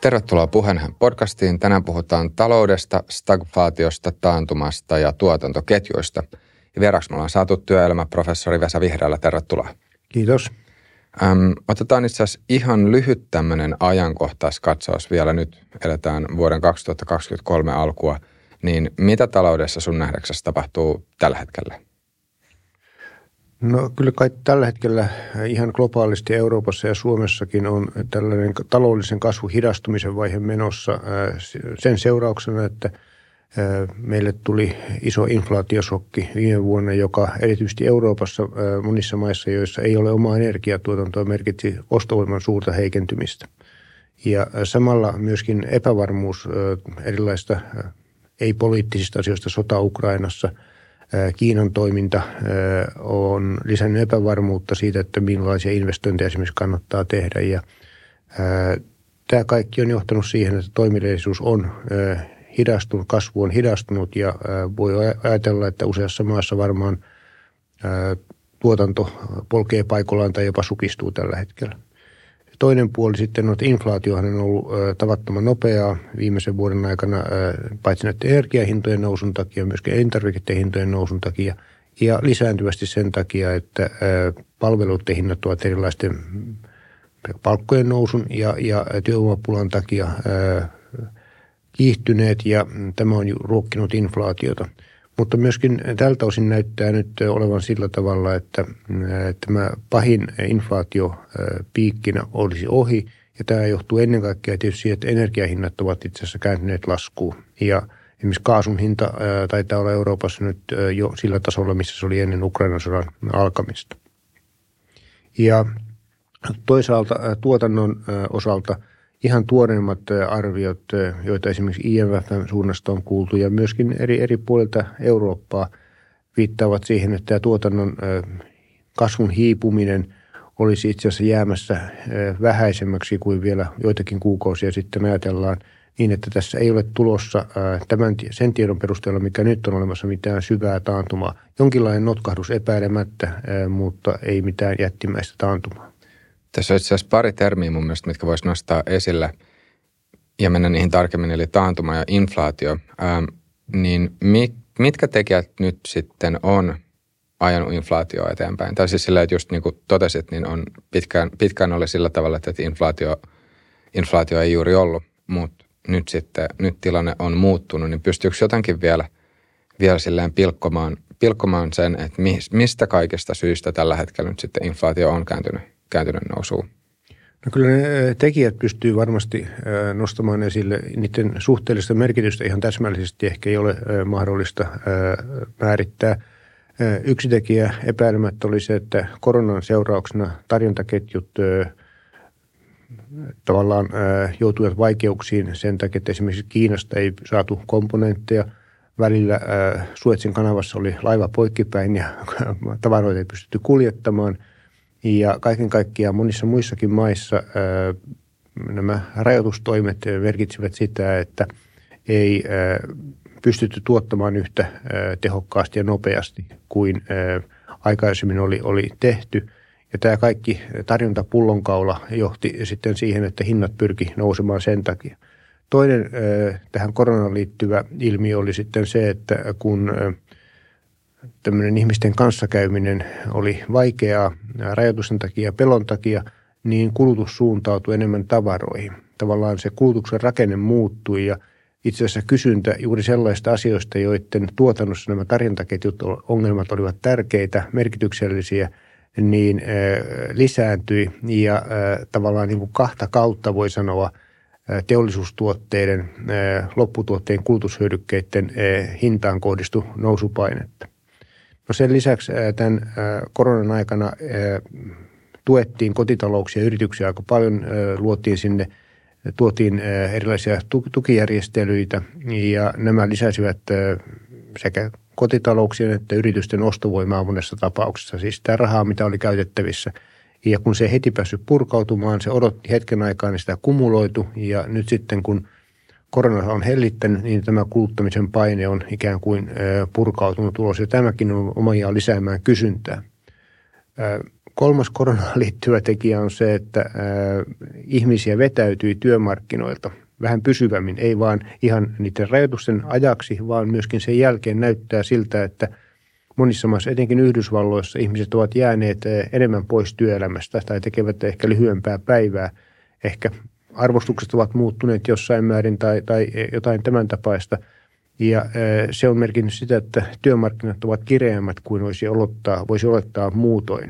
Tervetuloa Puheenhän podcastiin. Tänään puhutaan taloudesta, stagflaatiosta, taantumasta ja tuotantoketjuista. Ja vieraksi me ollaan saatu työelämäprofessori Vesa Vihreällä. Tervetuloa. Kiitos. Öm, otetaan itse asiassa ihan lyhyt tämmöinen ajankohtaiskatsaus vielä. Nyt eletään vuoden 2023 alkua. Niin mitä taloudessa sun nähdäksessä tapahtuu tällä hetkellä? No kyllä kai tällä hetkellä ihan globaalisti Euroopassa ja Suomessakin on tällainen taloudellisen kasvun hidastumisen vaihe menossa sen seurauksena, että meille tuli iso inflaatiosokki viime vuonna, joka erityisesti Euroopassa monissa maissa, joissa ei ole omaa energiatuotantoa, merkitsi ostovoiman suurta heikentymistä. Ja samalla myöskin epävarmuus erilaista ei-poliittisista asioista, sota Ukrainassa – Kiinan toiminta on lisännyt epävarmuutta siitä, että millaisia investointeja esimerkiksi kannattaa tehdä. Ja tämä kaikki on johtanut siihen, että toimillisuus on hidastunut, kasvu on hidastunut ja voi ajatella, että useassa maassa varmaan tuotanto polkee paikallaan tai jopa supistuu tällä hetkellä. Toinen puoli sitten on, että inflaatiohan on ollut tavattoman nopeaa viimeisen vuoden aikana, paitsi näiden energiahintojen nousun takia, myöskin elintarvikehintojen nousun takia ja lisääntyvästi sen takia, että palveluiden hinnat ovat erilaisten palkkojen nousun ja, ja työvoimapulan takia kiihtyneet ja tämä on ruokkinut inflaatiota – mutta myöskin tältä osin näyttää nyt olevan sillä tavalla, että tämä pahin inflaatiopiikkinä olisi ohi. Ja tämä johtuu ennen kaikkea tietysti siitä, että energiahinnat ovat itse asiassa kääntyneet laskuun. Ja esimerkiksi kaasun hinta taitaa olla Euroopassa nyt jo sillä tasolla, missä se oli ennen Ukrainan sodan alkamista. Ja toisaalta tuotannon osalta – ihan tuoreimmat arviot, joita esimerkiksi IMFn suunnasta on kuultu ja myöskin eri, eri puolilta Eurooppaa viittaavat siihen, että tämä tuotannon kasvun hiipuminen olisi itse asiassa jäämässä vähäisemmäksi kuin vielä joitakin kuukausia sitten ajatellaan niin, että tässä ei ole tulossa tämän, sen tiedon perusteella, mikä nyt on olemassa, mitään syvää taantumaa. Jonkinlainen notkahdus epäilemättä, mutta ei mitään jättimäistä taantumaa. Tässä on itse asiassa pari termiä mun mielestä, mitkä voisi nostaa esille ja mennä niihin tarkemmin, eli taantuma ja inflaatio. Ähm, niin mit, mitkä tekijät nyt sitten on ajanut inflaatio eteenpäin? Tai siis sillä, että just niin kuin totesit, niin on pitkään, pitkään oli sillä tavalla, että inflaatio, inflaatio ei juuri ollut, mutta nyt sitten, nyt tilanne on muuttunut, niin pystyykö jotenkin vielä, vielä silleen pilkkomaan, pilkkomaan sen, että mistä kaikista syistä tällä hetkellä nyt sitten inflaatio on kääntynyt kääntynyt nousuun? No kyllä ne tekijät pystyy varmasti nostamaan esille. Niiden suhteellista merkitystä ihan täsmällisesti ehkä ei ole mahdollista määrittää. Yksi tekijä epäilemättä oli se, että koronan seurauksena tarjontaketjut tavallaan joutuivat vaikeuksiin sen takia, että esimerkiksi Kiinasta ei saatu komponentteja. Välillä Suetsin kanavassa oli laiva poikkipäin ja tavaroita ei pystytty kuljettamaan – ja kaiken kaikkiaan monissa muissakin maissa nämä rajoitustoimet merkitsivät sitä, että ei pystytty tuottamaan yhtä tehokkaasti ja nopeasti kuin aikaisemmin oli, oli tehty. Ja tämä kaikki tarjontapullonkaula johti sitten siihen, että hinnat pyrki nousemaan sen takia. Toinen tähän koronaan liittyvä ilmiö oli sitten se, että kun tämmöinen ihmisten kanssakäyminen oli vaikeaa rajoitusten takia ja pelon takia, niin kulutus suuntautui enemmän tavaroihin. Tavallaan se kulutuksen rakenne muuttui ja itse asiassa kysyntä juuri sellaista asioista, joiden tuotannossa nämä tarjontaketjut ongelmat olivat tärkeitä, merkityksellisiä, niin lisääntyi ja tavallaan niin kuin kahta kautta voi sanoa teollisuustuotteiden, lopputuotteen kulutushyödykkeiden hintaan kohdistui nousupainetta. No sen lisäksi tämän koronan aikana tuettiin kotitalouksia ja yrityksiä aika paljon, luotiin sinne, tuotiin erilaisia tukijärjestelyitä ja nämä lisäsivät sekä kotitalouksien että yritysten ostovoimaa monessa tapauksessa. Siis sitä rahaa, mitä oli käytettävissä. Ja kun se heti päässyt purkautumaan, se odotti hetken aikaa, niin sitä kumuloitu. Ja nyt sitten kun – korona on hellittänyt, niin tämä kuluttamisen paine on ikään kuin purkautunut ulos. Ja tämäkin on omiaan lisäämään kysyntää. Kolmas koronaan liittyvä tekijä on se, että ihmisiä vetäytyi työmarkkinoilta vähän pysyvämmin, ei vaan ihan niiden rajoitusten ajaksi, vaan myöskin sen jälkeen näyttää siltä, että monissa maissa, etenkin Yhdysvalloissa, ihmiset ovat jääneet enemmän pois työelämästä tai tekevät ehkä lyhyempää päivää. Ehkä arvostukset ovat muuttuneet jossain määrin tai, tai jotain tämän tapaista – ja se on merkinnyt sitä, että työmarkkinat ovat kireämmät kuin voisi olettaa, voisi olettaa muutoin.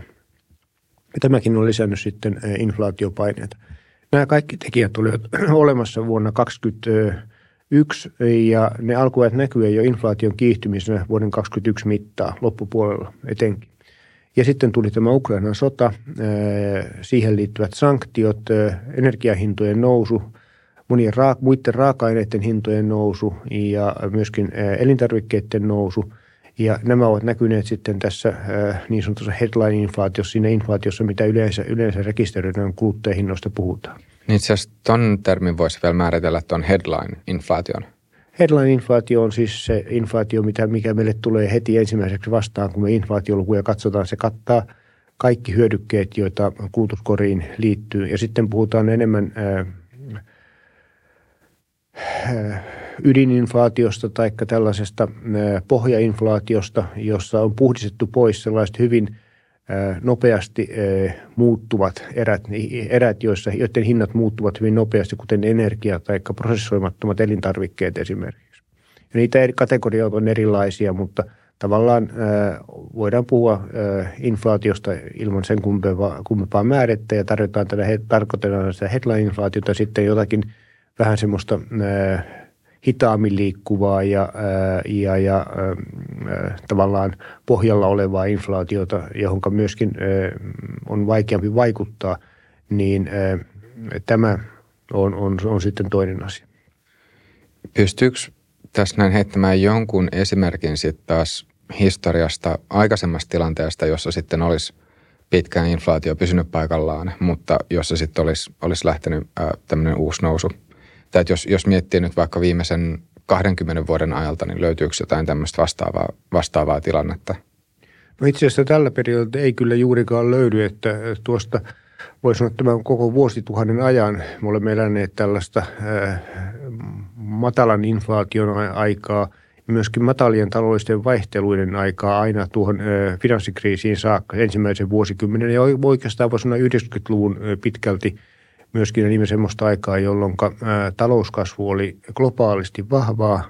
Ja tämäkin on lisännyt sitten inflaatiopaineita. Nämä kaikki tekijät olivat olemassa vuonna 2021 ja ne alkoivat näkyä jo inflaation kiihtymisenä vuoden 2021 mittaa loppupuolella etenkin. Ja sitten tuli tämä Ukrainan sota, siihen liittyvät sanktiot, energiahintojen nousu – monien ra- muiden raaka-aineiden hintojen nousu ja myöskin elintarvikkeiden nousu. Ja nämä ovat näkyneet sitten tässä niin sanotussa headline-inflaatiossa, siinä inflaatiossa, mitä yleensä, yleensä rekisteröidään kuluttajahinnoista puhutaan. Niin itse asiassa ton termin voisi vielä määritellä tuon headline-inflaation. Headline-inflaatio on siis se inflaatio, mitä, mikä meille tulee heti ensimmäiseksi vastaan, kun me inflaatiolukuja katsotaan. Se kattaa kaikki hyödykkeet, joita kulutuskoriin liittyy. Ja sitten puhutaan enemmän ydininflaatiosta tai tällaisesta pohjainflaatiosta, jossa on puhdistettu pois sellaiset hyvin nopeasti muuttuvat erät, erät joissa, joiden hinnat muuttuvat hyvin nopeasti, kuten energia tai prosessoimattomat elintarvikkeet esimerkiksi. Ja niitä eri kategorioita on erilaisia, mutta tavallaan voidaan puhua inflaatiosta ilman sen kummempaa, kummempaa ja tarjotaan tätä, tarkoitetaan sitä headline-inflaatiota sitten jotakin – vähän semmoista hitaammin liikkuvaa ja, ja, ja tavallaan pohjalla olevaa inflaatiota, johon myöskin on vaikeampi vaikuttaa, niin tämä on, on, on sitten toinen asia. Pystyykö tässä näin heittämään jonkun esimerkin sitten taas historiasta aikaisemmasta tilanteesta, jossa sitten olisi pitkään inflaatio pysynyt paikallaan, mutta jossa sitten olisi, olisi lähtenyt tämmöinen uusi nousu – tai että jos, jos miettii nyt vaikka viimeisen 20 vuoden ajalta, niin löytyykö jotain tämmöistä vastaavaa, vastaavaa tilannetta? No itse asiassa tällä periaatteella ei kyllä juurikaan löydy, että tuosta voisi sanoa tämän koko vuosituhannen ajan me olemme eläneet tällaista matalan inflaation aikaa, myöskin matalien taloudellisten vaihteluiden aikaa aina tuohon finanssikriisiin saakka ensimmäisen vuosikymmenen ja oikeastaan voisi sanoa 90-luvun äh, pitkälti – myöskin nimen semmoista aikaa, jolloin talouskasvu oli globaalisti vahvaa,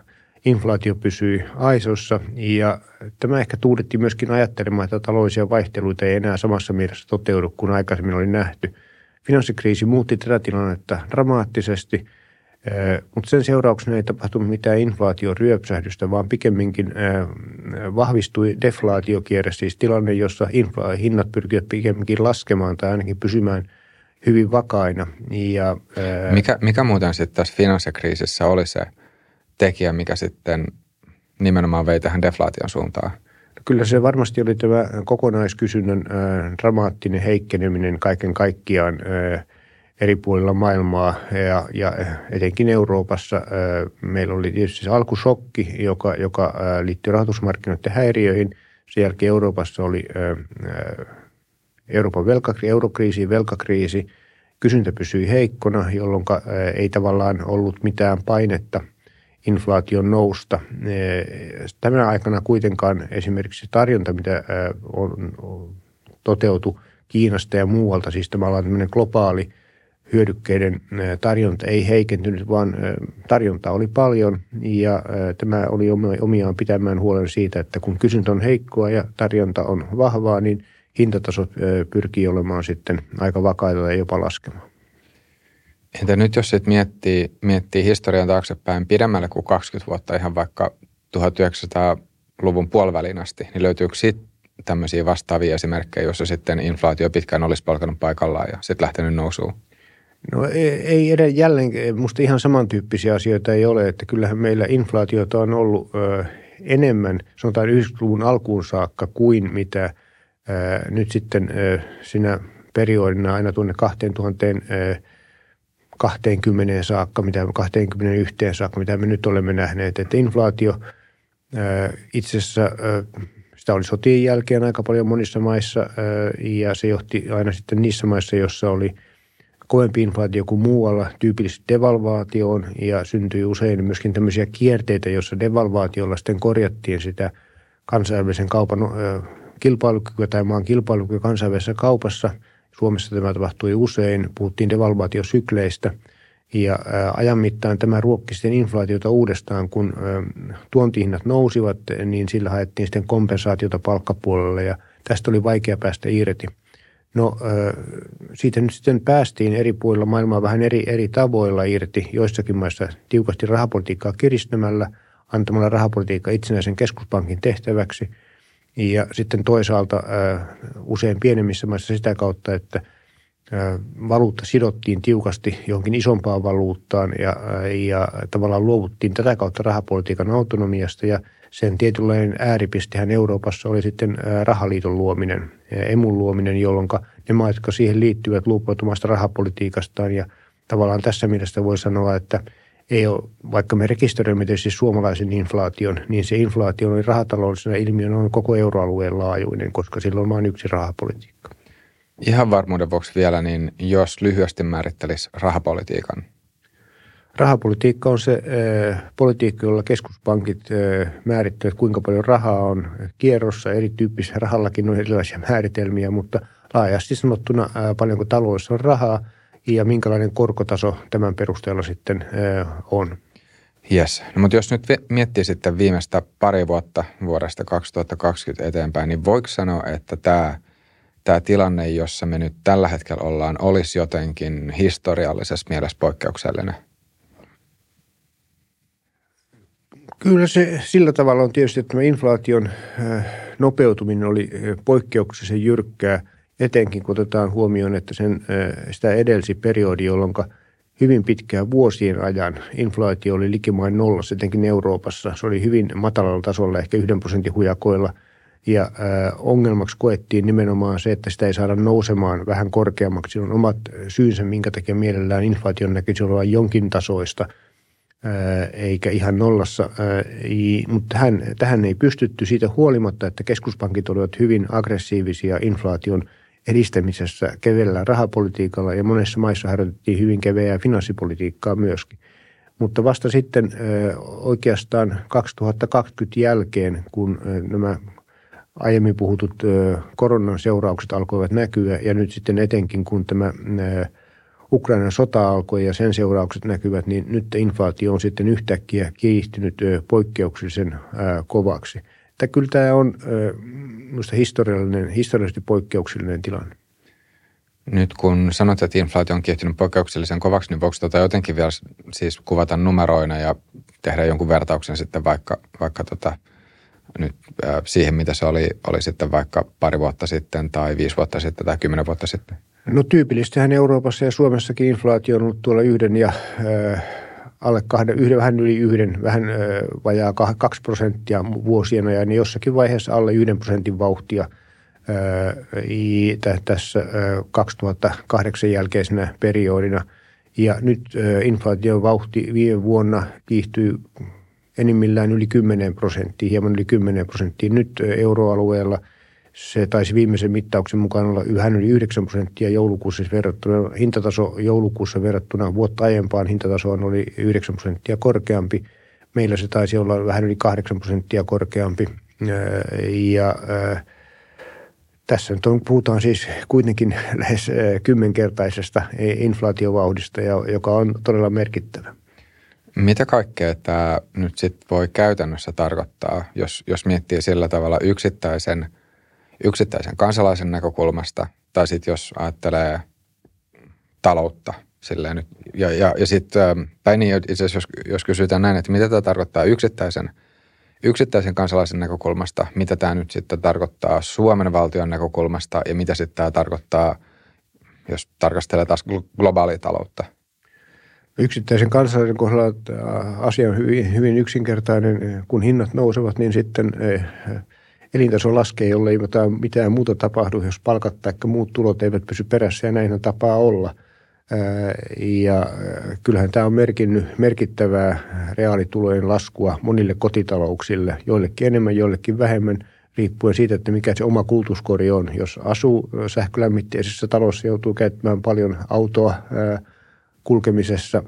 inflaatio pysyi aisossa ja tämä ehkä tuudetti myöskin ajattelemaan, että taloudellisia vaihteluita ei enää samassa mielessä toteudu kuin aikaisemmin oli nähty. Finanssikriisi muutti tätä tilannetta dramaattisesti, mutta sen seurauksena ei tapahtunut mitään inflaatioryöpsähdystä, vaan pikemminkin vahvistui deflaatiokierre, siis tilanne, jossa infla- hinnat pyrkivät pikemminkin laskemaan tai ainakin pysymään – hyvin vakaina. Ja, mikä, mikä muuten sitten tässä finanssikriisissä oli se tekijä, mikä sitten nimenomaan vei tähän deflaation suuntaan? Kyllä se varmasti oli tämä kokonaiskysynnän ää, dramaattinen heikkeneminen kaiken kaikkiaan ää, eri puolilla maailmaa ja, ja etenkin Euroopassa. Ää, meillä oli tietysti se alkusokki, joka, joka ää, liittyy rahoitusmarkkinoiden häiriöihin. Sen jälkeen Euroopassa oli ää, Euroopan velkakriisi, eurokriisi, velkakriisi, kysyntä pysyi heikkona, jolloin ei tavallaan ollut mitään painetta inflaation nousta. Tämän aikana kuitenkaan esimerkiksi tarjonta, mitä on, toteutu Kiinasta ja muualta, siis tämä on tämmöinen globaali hyödykkeiden tarjonta ei heikentynyt, vaan tarjonta oli paljon ja tämä oli omiaan pitämään huolen siitä, että kun kysyntä on heikkoa ja tarjonta on vahvaa, niin – hintatasot pyrkii olemaan sitten aika vakaita ja jopa laskemaan. Entä nyt jos sitten miettii, miettii historian taaksepäin pidemmälle kuin 20 vuotta, ihan vaikka 1900-luvun puoliväliin asti, niin löytyykö sitten tämmöisiä vastaavia esimerkkejä, joissa sitten inflaatio pitkään olisi palkanut paikallaan ja sitten lähtenyt nousuun? No ei, ei edes jälleen, musta ihan samantyyppisiä asioita ei ole, että kyllähän meillä inflaatiota on ollut ö, enemmän, sanotaan 90-luvun alkuun saakka, kuin mitä – nyt sitten sinä periodina aina tuonne 2020 saakka, mitä 21 saakka, mitä me nyt olemme nähneet, että inflaatio itse asiassa Sitä oli sotien jälkeen aika paljon monissa maissa ja se johti aina sitten niissä maissa, joissa oli kovempi inflaatio kuin muualla, tyypillisesti devalvaatioon ja syntyi usein myöskin tämmöisiä kierteitä, joissa devalvaatiolla sitten korjattiin sitä kansainvälisen kaupan kilpailukykyä tai maan kilpailukykyä kansainvälisessä kaupassa. Suomessa tämä tapahtui usein, puhuttiin devalvaatiosykleistä – ja ajan mittaan tämä ruokki sitten inflaatiota uudestaan, kun tuontihinnat nousivat, niin sillä haettiin sitten kompensaatiota palkkapuolelle ja tästä oli vaikea päästä irti. No siitä nyt sitten päästiin eri puolilla maailmaa vähän eri, eri tavoilla irti, joissakin maissa tiukasti rahapolitiikkaa kiristämällä, antamalla rahapolitiikkaa itsenäisen keskuspankin tehtäväksi ja sitten toisaalta usein pienemmissä maissa sitä kautta, että – valuutta sidottiin tiukasti johonkin isompaan valuuttaan ja, ja tavallaan luovuttiin tätä kautta rahapolitiikan autonomiasta ja sen tietynlainen ääripistehän Euroopassa oli sitten rahaliiton luominen, emun luominen, jolloin ne maat, jotka siihen liittyvät, luopuivat omasta rahapolitiikastaan. Ja tavallaan tässä mielessä voi sanoa, että ei ole, vaikka me rekisteröimme tietysti suomalaisen inflaation, niin se inflaatio oli rahataloudellisena ilmiönä on koko euroalueen laajuinen, koska silloin on vain yksi rahapolitiikka. Ihan varmuuden vuoksi vielä, niin jos lyhyesti määrittelisi rahapolitiikan. Rahapolitiikka on se äh, politiikka, jolla keskuspankit äh, määrittävät, kuinka paljon rahaa on kierrossa. Erityyppisellä rahallakin on erilaisia määritelmiä, mutta laajasti sanottuna äh, paljonko taloudessa on rahaa ja minkälainen korkotaso tämän perusteella sitten on. Yes. No, mutta jos nyt miettii sitten viimeistä pari vuotta vuodesta 2020 eteenpäin, niin voiko sanoa, että tämä – tämä tilanne, jossa me nyt tällä hetkellä ollaan, olisi jotenkin historiallisessa mielessä poikkeuksellinen? Kyllä se sillä tavalla on tietysti, että tämä inflaation nopeutuminen oli poikkeuksellisen jyrkkää, etenkin kun otetaan huomioon, että sen, sitä edelsi periodi, jolloin hyvin pitkään vuosien ajan inflaatio oli likimain nolla, etenkin Euroopassa. Se oli hyvin matalalla tasolla, ehkä yhden prosentin hujakoilla – ja ongelmaksi koettiin nimenomaan se, että sitä ei saada nousemaan vähän korkeammaksi. Siinä on omat syynsä, minkä takia mielellään inflaation näkyisi olla jonkin tasoista, eikä ihan nollassa. Mutta tähän, tähän ei pystytty siitä huolimatta, että keskuspankit olivat hyvin aggressiivisia inflaation edistämisessä kevellä rahapolitiikalla ja monessa maissa harjoitettiin hyvin keveää finanssipolitiikkaa myöskin. Mutta vasta sitten oikeastaan 2020 jälkeen, kun nämä aiemmin puhutut koronan seuraukset alkoivat näkyä ja nyt sitten etenkin kun tämä Ukrainan sota alkoi ja sen seuraukset näkyvät, niin nyt inflaatio on sitten yhtäkkiä kiihtynyt poikkeuksellisen kovaksi. Että kyllä tämä on minusta historiallinen, historiallisesti poikkeuksellinen tilanne. Nyt kun sanot, että inflaatio on kiihtynyt poikkeuksellisen kovaksi, niin voiko tota jotenkin vielä siis kuvata numeroina ja tehdä jonkun vertauksen sitten vaikka, vaikka tota – nyt äh, siihen, mitä se oli, oli sitten vaikka pari vuotta sitten tai viisi vuotta sitten tai kymmenen vuotta sitten? No tyypillistähän Euroopassa ja Suomessakin inflaatio on ollut tuolla yhden ja äh, alle kahden, yhden, vähän yli yhden, vähän äh, vajaa kaksi prosenttia vuosien ajan, niin jossakin vaiheessa alle yhden prosentin vauhtia äh, tässä äh, 2008 jälkeisenä periodina. Ja nyt äh, inflaation vauhti viime vuonna kiihtyy enimmillään yli 10 prosenttia, hieman yli 10 prosenttia. Nyt euroalueella se taisi viimeisen mittauksen mukaan olla vähän yli 9 prosenttia joulukuussa verrattuna. Hintataso joulukuussa verrattuna vuotta aiempaan hintatasoon oli 9 prosenttia korkeampi. Meillä se taisi olla vähän yli 8 prosenttia korkeampi. Ja tässä nyt on, puhutaan siis kuitenkin lähes kymmenkertaisesta inflaatiovauhdista, joka on todella merkittävä. Mitä kaikkea tämä nyt sitten voi käytännössä tarkoittaa, jos, jos miettii sillä tavalla yksittäisen, yksittäisen kansalaisen näkökulmasta, tai sitten jos ajattelee taloutta silleen nyt. Ja, ja, ja sitten, ähm, tai niin itse jos, jos kysytään näin, että mitä tämä tarkoittaa yksittäisen, yksittäisen kansalaisen näkökulmasta, mitä tämä nyt sitten tarkoittaa Suomen valtion näkökulmasta ja mitä sitten tämä tarkoittaa, jos tarkastelee taas globaalia taloutta – yksittäisen kansalaisen kohdalla asia on hyvin, hyvin yksinkertainen. Kun hinnat nousevat, niin sitten eh, elintaso laskee, jollei mitään muuta tapahdu, jos palkat tai muut tulot eivät pysy perässä ja näin on tapaa olla. Ja kyllähän tämä on merkinnyt merkittävää reaalitulojen laskua monille kotitalouksille, joillekin enemmän, joillekin vähemmän, riippuen siitä, että mikä se oma kulutuskori on. Jos asuu sähkölämmitteisessä talossa, joutuu käyttämään paljon autoa kulkemisessa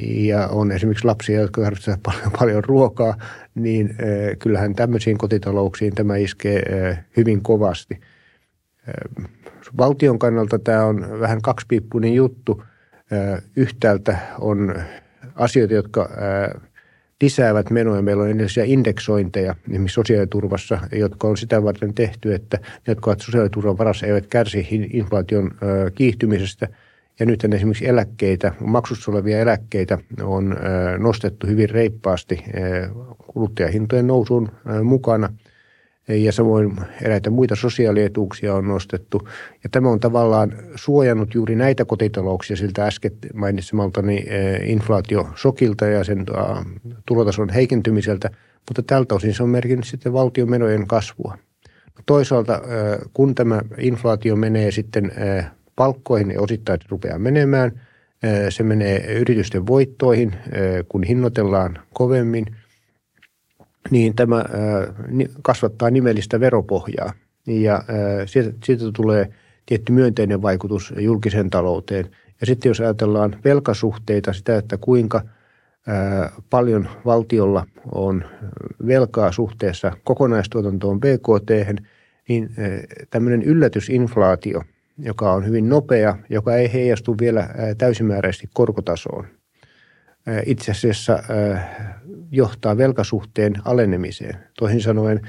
ja on esimerkiksi lapsia, jotka tarvitsevat paljon, paljon ruokaa, niin kyllähän tämmöisiin kotitalouksiin tämä iskee hyvin kovasti. Valtion kannalta tämä on vähän kaksipiippuinen juttu. Yhtäältä on asioita, jotka lisäävät menoja. Meillä on erilaisia indeksointeja esimerkiksi sosiaaliturvassa, jotka on sitä varten tehty, että ne, jotka ovat sosiaaliturvan varassa, eivät kärsi inflaation kiihtymisestä. Ja nyt esimerkiksi eläkkeitä, maksussa olevia eläkkeitä on nostettu hyvin reippaasti kuluttajahintojen nousun mukana – ja samoin eräitä muita sosiaalietuuksia on nostettu. Ja tämä on tavallaan suojannut juuri näitä kotitalouksia siltä äsken mainitsemaltani inflaatiosokilta ja sen tulotason heikentymiseltä, mutta tältä osin se on merkinnyt sitten valtion menojen kasvua. Toisaalta kun tämä inflaatio menee sitten palkkoihin ja osittain rupeaa menemään, se menee yritysten voittoihin, kun hinnoitellaan kovemmin – niin tämä kasvattaa nimellistä veropohjaa. Ja siitä, siitä tulee tietty myönteinen vaikutus julkiseen talouteen. Ja sitten jos ajatellaan velkasuhteita, sitä, että kuinka paljon valtiolla on velkaa suhteessa kokonaistuotantoon BKT, niin tämmöinen yllätysinflaatio, joka on hyvin nopea, joka ei heijastu vielä täysimääräisesti korkotasoon – itse asiassa johtaa velkasuhteen alenemiseen. Toisin sanoen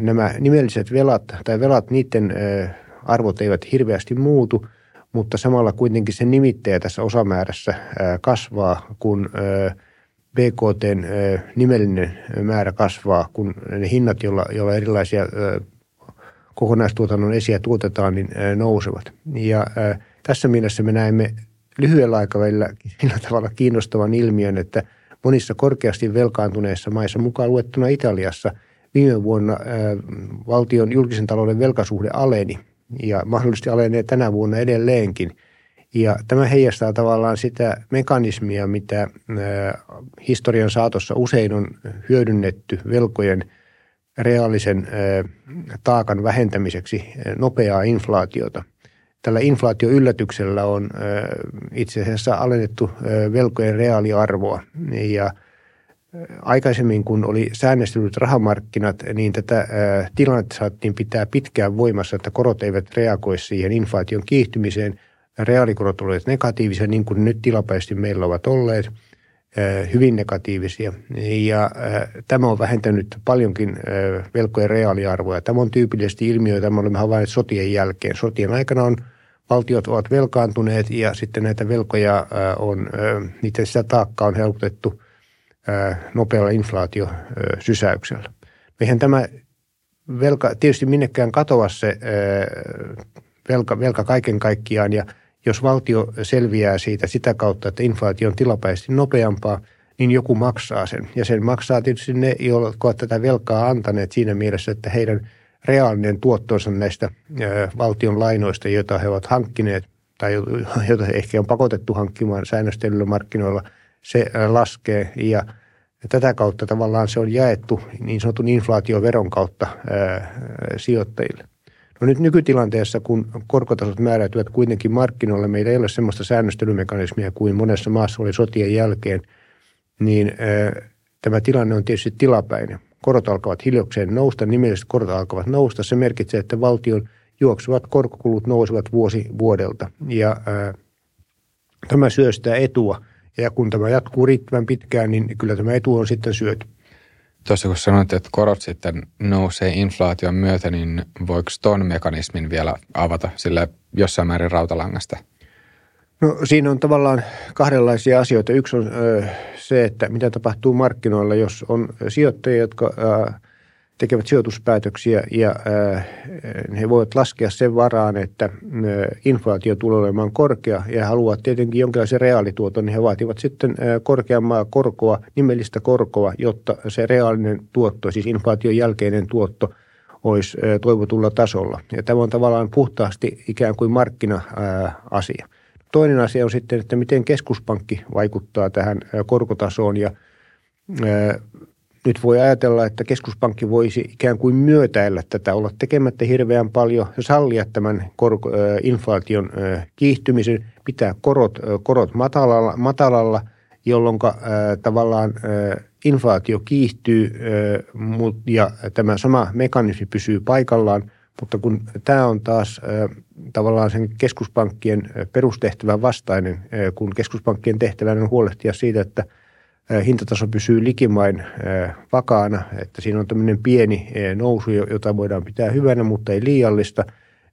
nämä nimelliset velat tai velat, niiden arvot eivät hirveästi muutu, mutta samalla kuitenkin se nimittäjä tässä osamäärässä kasvaa, kun BKT nimellinen määrä kasvaa, kun ne hinnat, joilla, joilla erilaisia kokonaistuotannon esiä tuotetaan, niin nousevat. Ja tässä mielessä me näemme lyhyellä aikavälillä sillä tavalla kiinnostavan ilmiön, että monissa korkeasti velkaantuneissa maissa, mukaan luettuna Italiassa, viime vuonna valtion julkisen talouden velkasuhde aleni ja mahdollisesti alenee tänä vuonna edelleenkin. Ja tämä heijastaa tavallaan sitä mekanismia, mitä historian saatossa usein on hyödynnetty velkojen reaalisen taakan vähentämiseksi nopeaa inflaatiota – tällä inflaatioyllätyksellä on itse asiassa alennettu velkojen reaaliarvoa. Ja aikaisemmin kun oli säännöstellyt rahamarkkinat, niin tätä tilannetta saattiin pitää pitkään voimassa, että korot eivät reagoi siihen inflaation kiihtymiseen. Reaalikorot olivat negatiivisia, niin kuin nyt tilapäisesti meillä ovat olleet, hyvin negatiivisia. Ja tämä on vähentänyt paljonkin velkojen reaaliarvoa. Tämä on tyypillisesti ilmiö, jota me olemme havainneet sotien jälkeen. Sotien aikana on valtiot ovat velkaantuneet ja sitten näitä velkoja on, niiden sitä taakkaa on helpotettu nopealla inflaatiosysäyksellä. Eihän tämä velka tietysti minnekään katoa se velka, velka kaiken kaikkiaan ja jos valtio selviää siitä sitä kautta, että inflaatio on tilapäisesti nopeampaa, niin joku maksaa sen. Ja sen maksaa tietysti ne, jotka ovat tätä velkaa antaneet siinä mielessä, että heidän – reaalinen tuottonsa näistä valtion lainoista, joita he ovat hankkineet tai joita ehkä on pakotettu hankkimaan säännöstelyllä markkinoilla, se laskee ja tätä kautta tavallaan se on jaettu niin sanotun inflaatioveron kautta sijoittajille. No nyt nykytilanteessa, kun korkotasot määräytyvät kuitenkin markkinoilla, meillä ei ole sellaista säännöstelymekanismia kuin monessa maassa oli sotien jälkeen, niin tämä tilanne on tietysti tilapäinen korot alkavat hiljakseen nousta, nimelliset korot alkavat nousta. Se merkitsee, että valtion juoksuvat korkokulut nousevat vuosi vuodelta ja ää, tämä syöstää etua. Ja kun tämä jatkuu riittävän pitkään, niin kyllä tämä etu on sitten syöty. Tuossa kun sanoit, että korot sitten nousee inflaation myötä, niin voiko tuon mekanismin vielä avata sille jossain määrin rautalangasta – No siinä on tavallaan kahdenlaisia asioita. Yksi on ö, se, että mitä tapahtuu markkinoilla, jos on sijoittajia, jotka tekevät sijoituspäätöksiä ja ö, he voivat laskea sen varaan, että ö, inflaatio tulee olemaan korkea ja haluavat tietenkin jonkinlaisen reaalituoton, niin he vaativat sitten ö, korkeammaa korkoa, nimellistä korkoa, jotta se reaalinen tuotto, siis inflaation jälkeinen tuotto, olisi toivotulla tasolla. Ja tämä on tavallaan puhtaasti ikään kuin markkina-asia. Toinen asia on sitten, että miten keskuspankki vaikuttaa tähän korkotasoon ja nyt voi ajatella, että keskuspankki voisi ikään kuin myötäillä tätä, olla tekemättä hirveän paljon ja sallia tämän kor- inflaation kiihtymisen, pitää korot, korot matalalla, matalalla jolloin tavallaan inflaatio kiihtyy ja tämä sama mekanismi pysyy paikallaan, mutta kun tämä on taas tavallaan sen keskuspankkien perustehtävän vastainen, kun keskuspankkien tehtävänä on huolehtia siitä, että – hintataso pysyy likimain vakaana, että siinä on tämmöinen pieni nousu, jota voidaan pitää hyvänä, mutta ei liiallista,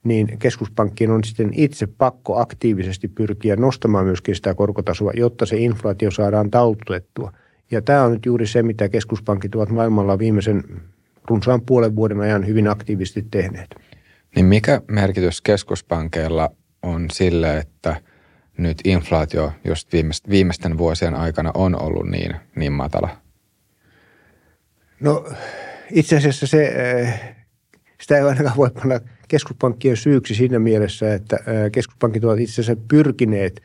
niin keskuspankkien on sitten itse pakko aktiivisesti pyrkiä nostamaan myöskin sitä korkotasoa, jotta se inflaatio saadaan taltutettua. Ja tämä on nyt juuri se, mitä keskuspankit ovat maailmalla viimeisen runsaan puolen vuoden ajan hyvin aktiivisesti tehneet. Niin mikä merkitys keskuspankeilla on sille, että – nyt inflaatio just viimeisten vuosien aikana on ollut niin, niin matala? No itse asiassa se, eh, sitä ei ainakaan voi panna keskuspankkien syyksi siinä mielessä, että eh, keskuspankit ovat itse asiassa pyrkineet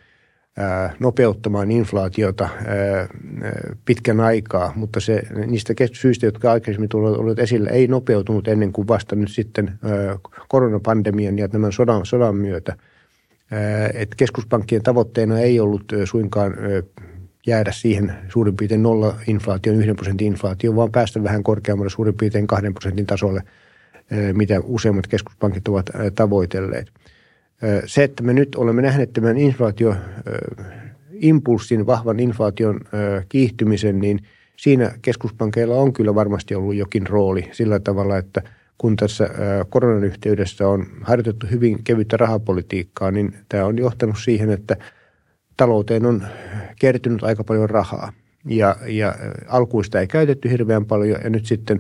eh, nopeuttamaan inflaatiota pitkän aikaa, mutta se, niistä syistä, jotka aikaisemmin olivat esillä, ei nopeutunut ennen kuin vasta nyt sitten koronapandemian ja tämän sodan, sodan myötä – että keskuspankkien tavoitteena ei ollut suinkaan jäädä siihen suurin piirtein nolla inflaation, yhden prosentin inflaatio, vaan päästä vähän korkeammalle suurin piirtein kahden prosentin tasolle, mitä useimmat keskuspankit ovat tavoitelleet. Se, että me nyt olemme nähneet tämän inflaatio, impulssin, vahvan inflaation kiihtymisen, niin siinä keskuspankeilla on kyllä varmasti ollut jokin rooli sillä tavalla, että – kun tässä koronan yhteydessä on harjoitettu hyvin kevyttä rahapolitiikkaa, niin tämä on johtanut siihen, että talouteen on kertynyt aika paljon rahaa. Ja, ja alkuista ei käytetty hirveän paljon ja nyt sitten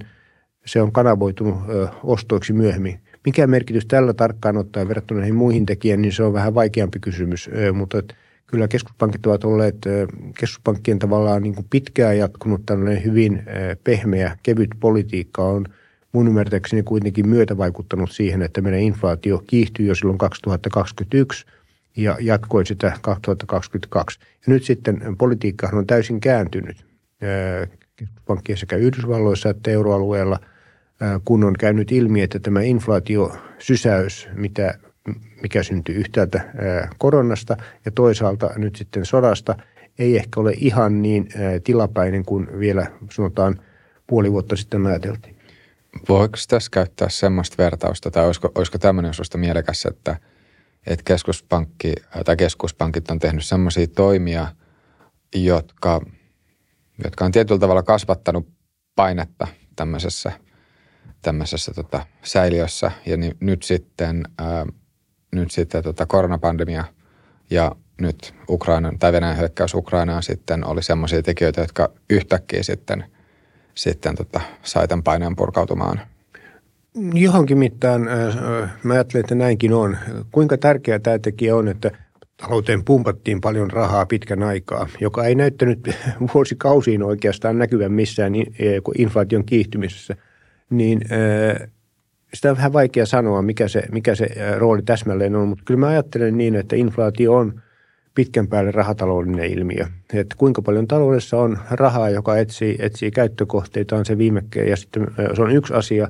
se on kanavoitunut ostoiksi myöhemmin. Mikä merkitys tällä tarkkaan ottaa verrattuna näihin muihin tekijän, niin se on vähän vaikeampi kysymys. Mutta kyllä keskuspankit ovat olleet, keskuspankkien tavallaan niin pitkään jatkunut tällainen hyvin pehmeä, kevyt politiikka on – mun ymmärtääkseni kuitenkin myötävaikuttanut siihen, että meidän inflaatio kiihtyi jo silloin 2021 ja jatkoi sitä 2022. Ja nyt sitten politiikkahan on täysin kääntynyt keskuspankkien sekä Yhdysvalloissa että euroalueella, kun on käynyt ilmi, että tämä inflaatiosysäys, mitä, mikä syntyi yhtäältä koronasta ja toisaalta nyt sitten sodasta, ei ehkä ole ihan niin tilapäinen kuin vielä sanotaan puoli vuotta sitten ajateltiin. Voiko tässä käyttää semmoista vertausta, tai olisiko, olisiko tämmöinen susta mielekäs, että, että keskuspankki tai keskuspankit on tehnyt semmoisia toimia, jotka, jotka on tietyllä tavalla kasvattanut painetta tämmöisessä, tämmöisessä tota, säiliössä. Ja ni, nyt sitten, ää, nyt sitten tota koronapandemia ja nyt Ukrainan tai Venäjän hyökkäys Ukrainaan sitten oli semmoisia tekijöitä, jotka yhtäkkiä sitten – sitten tota, sai tämän paineen purkautumaan? Johonkin mittaan mä ajattelen, että näinkin on. Kuinka tärkeää tämä tekijä on, että talouteen pumpattiin paljon rahaa pitkän aikaa, joka ei näyttänyt vuosikausiin oikeastaan näkyvän missään inflaation kiihtymisessä, niin sitä on vähän vaikea sanoa, mikä se, mikä se rooli täsmälleen on, mutta kyllä mä ajattelen niin, että inflaatio on – pitkän päälle rahataloudellinen ilmiö. Että kuinka paljon taloudessa on rahaa, joka etsii, etsii käyttökohteita, on se viimekkeen. Ja sitten se on yksi asia,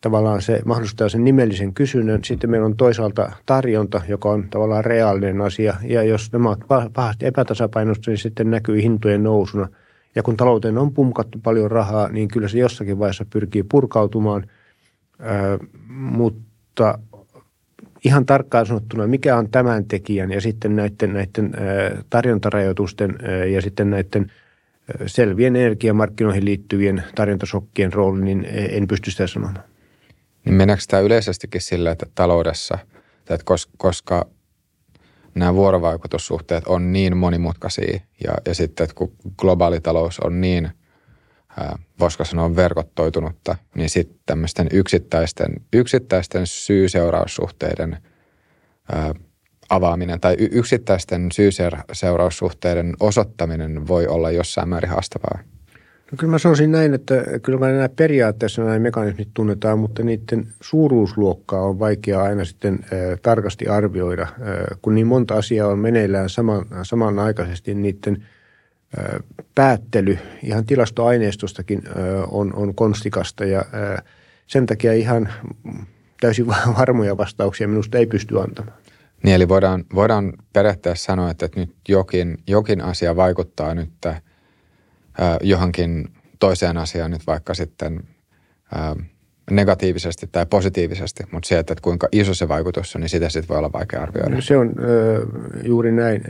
tavallaan se mahdollistaa sen nimellisen kysynnän. Sitten meillä on toisaalta tarjonta, joka on tavallaan reaalinen asia. Ja jos nämä ovat pahasti epätasapainossa, niin sitten näkyy hintojen nousuna. Ja kun talouteen on pumkattu paljon rahaa, niin kyllä se jossakin vaiheessa pyrkii purkautumaan. Ö, mutta ihan tarkkaan sanottuna, mikä on tämän tekijän ja sitten näiden, näiden tarjontarajoitusten ja sitten näiden selvien energiamarkkinoihin liittyvien tarjontasokkien rooli, niin en pysty sitä sanomaan. Niin meneekö tämä yleisestikin sillä, että taloudessa, että koska nämä vuorovaikutussuhteet on niin monimutkaisia ja, ja sitten, että kun globaali talous on niin – voisiko sanoa verkottoitunutta, niin sitten tämmöisten yksittäisten, yksittäisten syy-seuraussuhteiden avaaminen tai yksittäisten syy-seuraussuhteiden osoittaminen voi olla jossain määrin haastavaa. No kyllä mä sanoisin näin, että kyllä mä nämä periaatteessa nämä mekanismit tunnetaan, mutta niiden suuruusluokkaa on vaikea aina sitten tarkasti arvioida. Kun niin monta asiaa on meneillään saman, samanaikaisesti, niiden – päättely ihan tilastoaineistostakin on, on konstikasta ja sen takia ihan täysin varmoja vastauksia minusta ei pysty antamaan. Niin, eli voidaan, voidaan periaatteessa sanoa, että nyt jokin, jokin asia vaikuttaa nyt äh, johonkin toiseen asiaan nyt vaikka sitten äh, negatiivisesti tai positiivisesti, mutta se, että kuinka iso se vaikutus on, niin sitä sitten voi olla vaikea arvioida. Se on äh, juuri näin.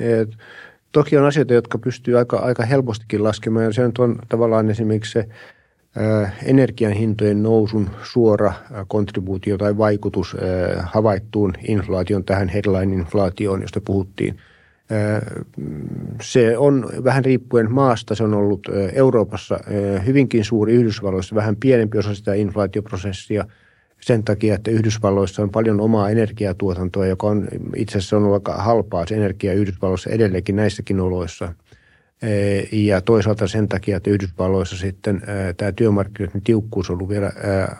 Toki on asioita, jotka pystyy aika, aika helpostikin laskemaan ja se on tavallaan esimerkiksi se energian hintojen nousun suora kontribuutio tai vaikutus havaittuun inflaation tähän headline-inflaatioon, josta puhuttiin. Se on vähän riippuen maasta, se on ollut Euroopassa hyvinkin suuri, Yhdysvalloissa vähän pienempi osa sitä inflaatioprosessia sen takia, että Yhdysvalloissa on paljon omaa energiatuotantoa, joka on itse asiassa on aika halpaa se energia Yhdysvalloissa edelleenkin näissäkin oloissa – ja toisaalta sen takia, että Yhdysvalloissa sitten tämä työmarkkinoiden tiukkuus on ollut vielä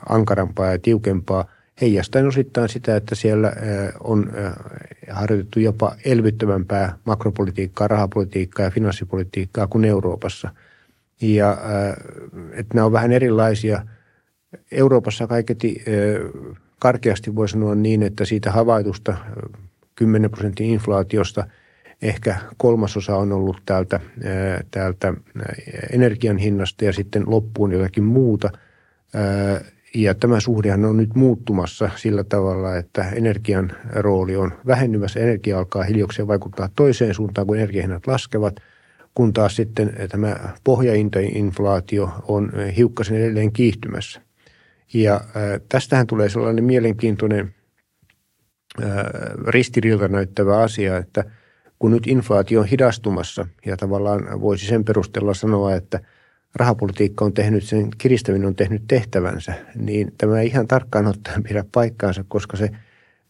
ankarampaa ja tiukempaa, heijastaen osittain sitä, että siellä on harjoitettu jopa elvyttävämpää makropolitiikkaa, rahapolitiikkaa ja finanssipolitiikkaa kuin Euroopassa. Ja että nämä on vähän erilaisia. Euroopassa kaiketi karkeasti voi sanoa niin, että siitä havaitusta 10 prosentin inflaatiosta – ehkä kolmasosa on ollut täältä, täältä energian hinnasta ja sitten loppuun jotakin muuta. Ja tämä suhdehan on nyt muuttumassa sillä tavalla, että energian rooli on vähennymässä. Energia alkaa hiljakseen vaikuttaa toiseen suuntaan, kun energiahinnat laskevat, kun taas sitten tämä pohjainflaatio on hiukkasen edelleen kiihtymässä. Ja tästähän tulee sellainen mielenkiintoinen ristiriilta näyttävä asia, että – kun nyt inflaatio on hidastumassa ja tavallaan voisi sen perusteella sanoa, että rahapolitiikka on tehnyt sen, kiristäminen on tehnyt tehtävänsä, niin tämä ei ihan tarkkaan ottaen pidä paikkaansa, koska se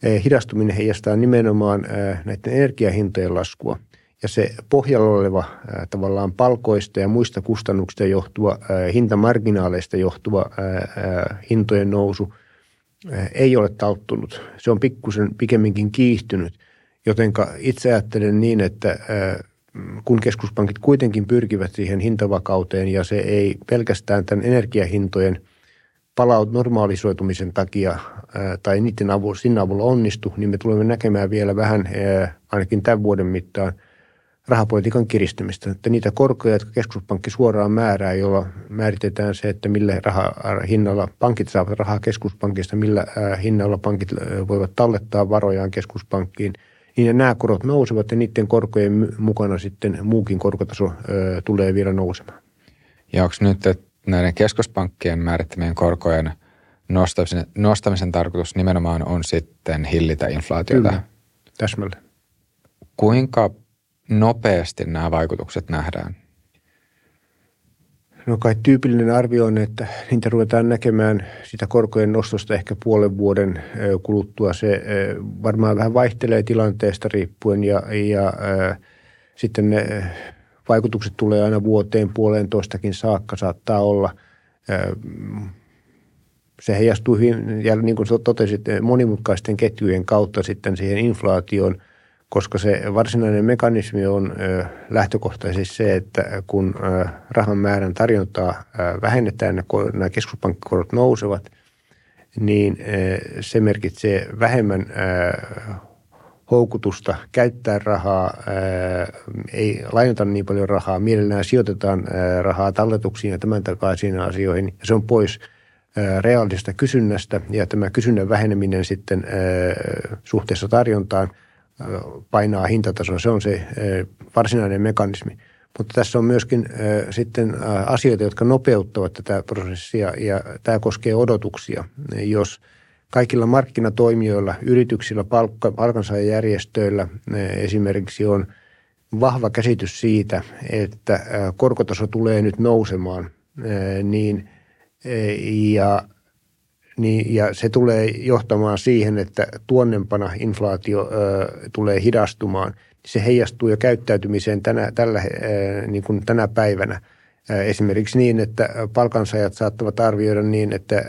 eh, hidastuminen heijastaa nimenomaan näiden energiahintojen laskua. Ja se pohjalla oleva eh, tavallaan palkoista ja muista kustannuksista johtuva, hintamarginaaleista johtuva hintojen nousu ei ole tauttunut. Se on pikkusen pikemminkin kiihtynyt. Jotenka itse ajattelen niin, että kun keskuspankit kuitenkin pyrkivät siihen hintavakauteen ja se ei pelkästään tämän energiahintojen palaut normaalisoitumisen takia tai niiden avulla, sinne avulla onnistu, niin me tulemme näkemään vielä vähän ainakin tämän vuoden mittaan rahapolitiikan kiristymistä. Että niitä korkoja, jotka keskuspankki suoraan määrää, jolla määritetään se, että millä raha, hinnalla pankit saavat rahaa keskuspankista, millä hinnalla pankit voivat tallettaa varojaan keskuspankkiin – niin nämä korot nousevat ja niiden korkojen mukana sitten muukin korkotaso ö, tulee vielä nousemaan. Ja onko nyt että näiden keskuspankkien määrittämien korkojen nostamisen, nostamisen tarkoitus nimenomaan on sitten hillitä inflaatiota? Kyllä, täsmälleen. Kuinka nopeasti nämä vaikutukset nähdään? No kai tyypillinen arvio on, että niitä ruvetaan näkemään sitä korkojen nostosta ehkä puolen vuoden kuluttua. Se varmaan vähän vaihtelee tilanteesta riippuen ja, ja sitten ne vaikutukset tulee aina vuoteen puolentoistakin saakka saattaa olla. Se heijastuu hyvin, ja niin kuin totesit, monimutkaisten ketjujen kautta sitten siihen inflaatioon – koska se varsinainen mekanismi on lähtökohtaisesti se, että kun rahan määrän tarjontaa vähennetään nämä keskuspankkikorot nousevat, niin se merkitsee vähemmän houkutusta käyttää rahaa, ei lainata niin paljon rahaa, mielellään sijoitetaan rahaa talletuksiin ja tämän takaisiin asioihin. Se on pois reaalisesta kysynnästä ja tämä kysynnän väheneminen sitten suhteessa tarjontaan – painaa hintatasoa. Se on se varsinainen mekanismi. Mutta tässä on myöskin sitten asioita, jotka nopeuttavat tätä prosessia ja tämä koskee odotuksia. Jos kaikilla markkinatoimijoilla, yrityksillä, palkka, palkansaajajärjestöillä esimerkiksi on vahva käsitys siitä, että korkotaso tulee nyt nousemaan, niin ja niin, ja se tulee johtamaan siihen, että tuonnempana inflaatio ö, tulee hidastumaan. Se heijastuu jo käyttäytymiseen tänä, tällä, ö, niin kuin tänä päivänä. Esimerkiksi niin, että palkansaajat saattavat arvioida niin, että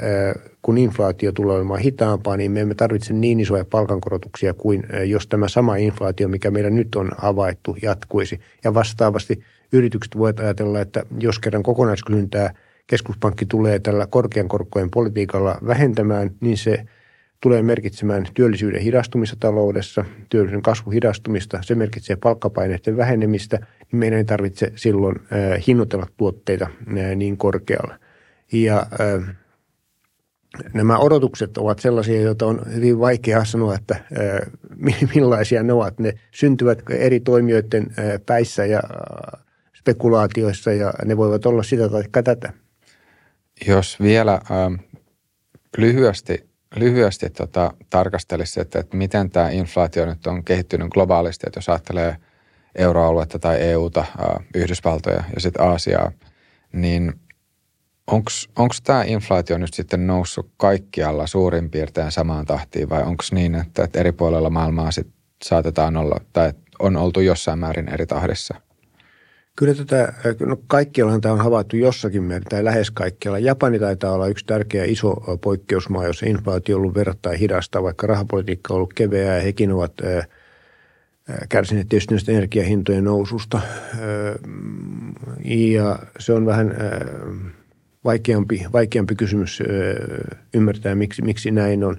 kun inflaatio tulee olemaan hitaampaa, niin me emme tarvitse niin isoja palkankorotuksia kuin jos tämä sama inflaatio, mikä meillä nyt on havaittu, jatkuisi. Ja vastaavasti yritykset voivat ajatella, että jos kerran kokonaiskysyntää keskuspankki tulee tällä korkean korkojen politiikalla vähentämään, niin se tulee merkitsemään työllisyyden hidastumista taloudessa, työllisyyden kasvu hidastumista, se merkitsee palkkapaineiden vähenemistä, niin meidän ei tarvitse silloin hinnoitella tuotteita niin korkealla. Ja nämä odotukset ovat sellaisia, joita on hyvin vaikea sanoa, että millaisia ne ovat. Ne syntyvät eri toimijoiden päissä ja spekulaatioissa ja ne voivat olla sitä tai tätä. Jos vielä äh, lyhyesti, lyhyesti tota, tarkastelisi, että, että miten tämä inflaatio nyt on kehittynyt globaalisti, että jos ajattelee euroaluetta tai EUta, äh, Yhdysvaltoja ja sitten Aasiaa, niin onko tämä inflaatio nyt sitten noussut kaikkialla suurin piirtein samaan tahtiin vai onko niin, että, että eri puolilla maailmaa sit saatetaan olla tai on oltu jossain määrin eri tahdissa? Kyllä tätä, no kaikkiallahan tämä on havaittu jossakin määrin, tai lähes kaikkialla. Japani taitaa olla yksi tärkeä iso poikkeusmaa, jossa inflaatio on ollut verrattain hidasta, vaikka rahapolitiikka on ollut keveää ja hekin ovat kärsineet tietysti näistä energiahintojen noususta. Ja se on vähän vaikeampi, vaikeampi kysymys ymmärtää, miksi, miksi näin on.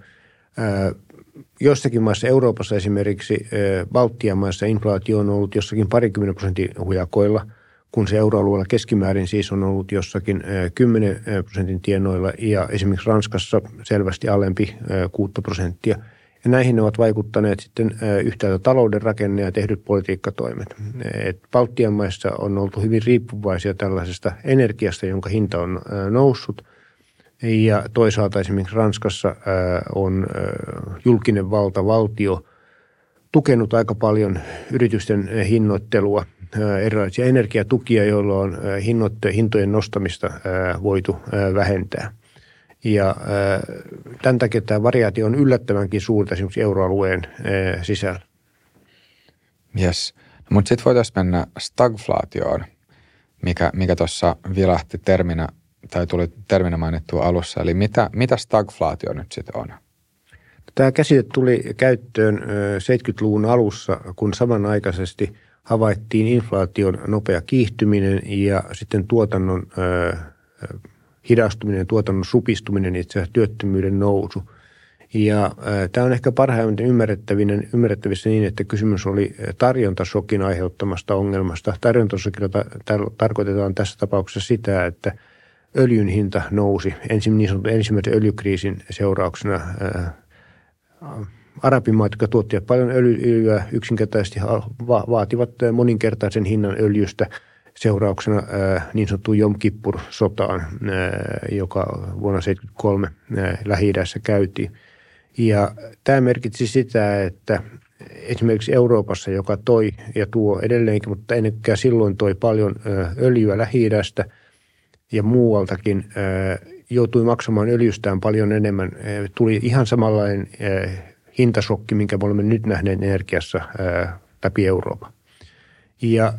Jossakin maassa, Euroopassa esimerkiksi, Baltian maissa inflaatio on ollut jossakin parikymmenen prosentin hujakoilla, kun se euroalueella keskimäärin siis on ollut jossakin 10 prosentin tienoilla ja esimerkiksi Ranskassa selvästi alempi 6 prosenttia. Ja näihin ovat vaikuttaneet sitten yhtäältä talouden rakenne ja tehdyt politiikkatoimet. Et Baltian maissa on oltu hyvin riippuvaisia tällaisesta energiasta, jonka hinta on noussut – ja toisaalta esimerkiksi Ranskassa äh, on äh, julkinen valta, valtio tukenut aika paljon yritysten äh, hinnoittelua, erilaisia energiatukia, joilla on hintojen nostamista voitu vähentää. Ja tämän takia tämä variaatio on yllättävänkin suurta esimerkiksi euroalueen sisällä. Yes. No, mutta sitten voitaisiin mennä stagflaatioon, mikä, mikä tuossa vilahti terminä tai tuli terminä mainittua alussa, eli mitä, mitä stagflaatio nyt sitten on? Tämä käsite tuli käyttöön 70-luvun alussa, kun samanaikaisesti havaittiin inflaation nopea kiihtyminen ja sitten tuotannon hidastuminen, tuotannon supistuminen, itse asiassa työttömyyden nousu. Ja tämä on ehkä parhaimmin ymmärrettävissä niin, että kysymys oli tarjontasokin aiheuttamasta ongelmasta. Tarjontasokilla tarkoitetaan tässä tapauksessa sitä, että – öljyn hinta nousi ensin, niin sanotun ensimmäisen öljykriisin seurauksena. Arabimaat, jotka tuottivat paljon öljyä, yksinkertaisesti vaativat moninkertaisen hinnan öljystä seurauksena niin sanottu Jom Kippur-sotaan, joka vuonna 1973 lähi käytiin. Ja tämä merkitsi sitä, että esimerkiksi Euroopassa, joka toi ja tuo edelleenkin, mutta ennen silloin toi paljon öljyä lähi ja muualtakin joutui maksamaan öljystään paljon enemmän. Tuli ihan samanlainen hintasokki, minkä me olemme nyt nähneet energiassa läpi Euroopan. Ja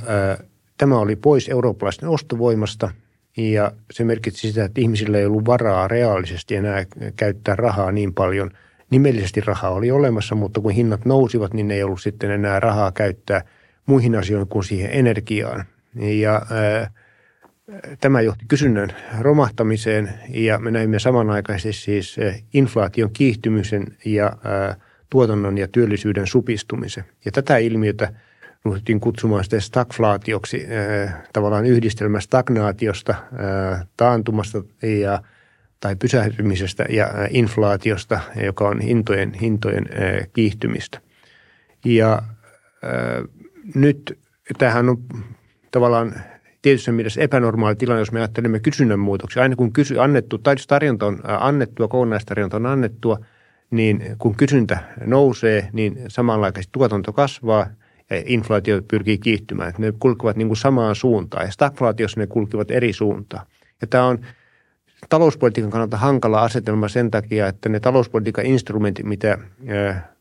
tämä oli pois eurooppalaisten ostovoimasta ja se merkitsi sitä, että ihmisillä ei ollut varaa reaalisesti enää käyttää rahaa niin paljon. Nimellisesti rahaa oli olemassa, mutta kun hinnat nousivat, niin ei ollut sitten enää rahaa käyttää muihin asioihin kuin siihen energiaan. Ja äh, Tämä johti kysynnän romahtamiseen ja me näimme samanaikaisesti siis eh, inflaation kiihtymisen ja eh, tuotannon ja työllisyyden supistumisen. Ja tätä ilmiötä ruvettiin kutsumaan sitten stagflaatioksi, eh, tavallaan yhdistelmä stagnaatiosta, taantumasta ja, tai pysähtymisestä ja inflaatiosta, joka on hintojen, hintojen kiihtymistä. Ja nyt tähän on tavallaan tietyssä mielessä epänormaali tilanne, jos me ajattelemme kysynnän muutoksia. Aina kun kysy, annettu, tai jos tarjonta on annettua, kokonaistarjonta on annettua, niin kun kysyntä nousee, niin samanlaisesti tuotanto kasvaa ja inflaatio pyrkii kiihtymään. Ne kulkevat niin kuin samaan suuntaan ja stagflaatiossa ne kulkevat eri suuntaan. Ja tämä on talouspolitiikan kannalta hankala asetelma sen takia, että ne talouspolitiikan instrumentit, mitä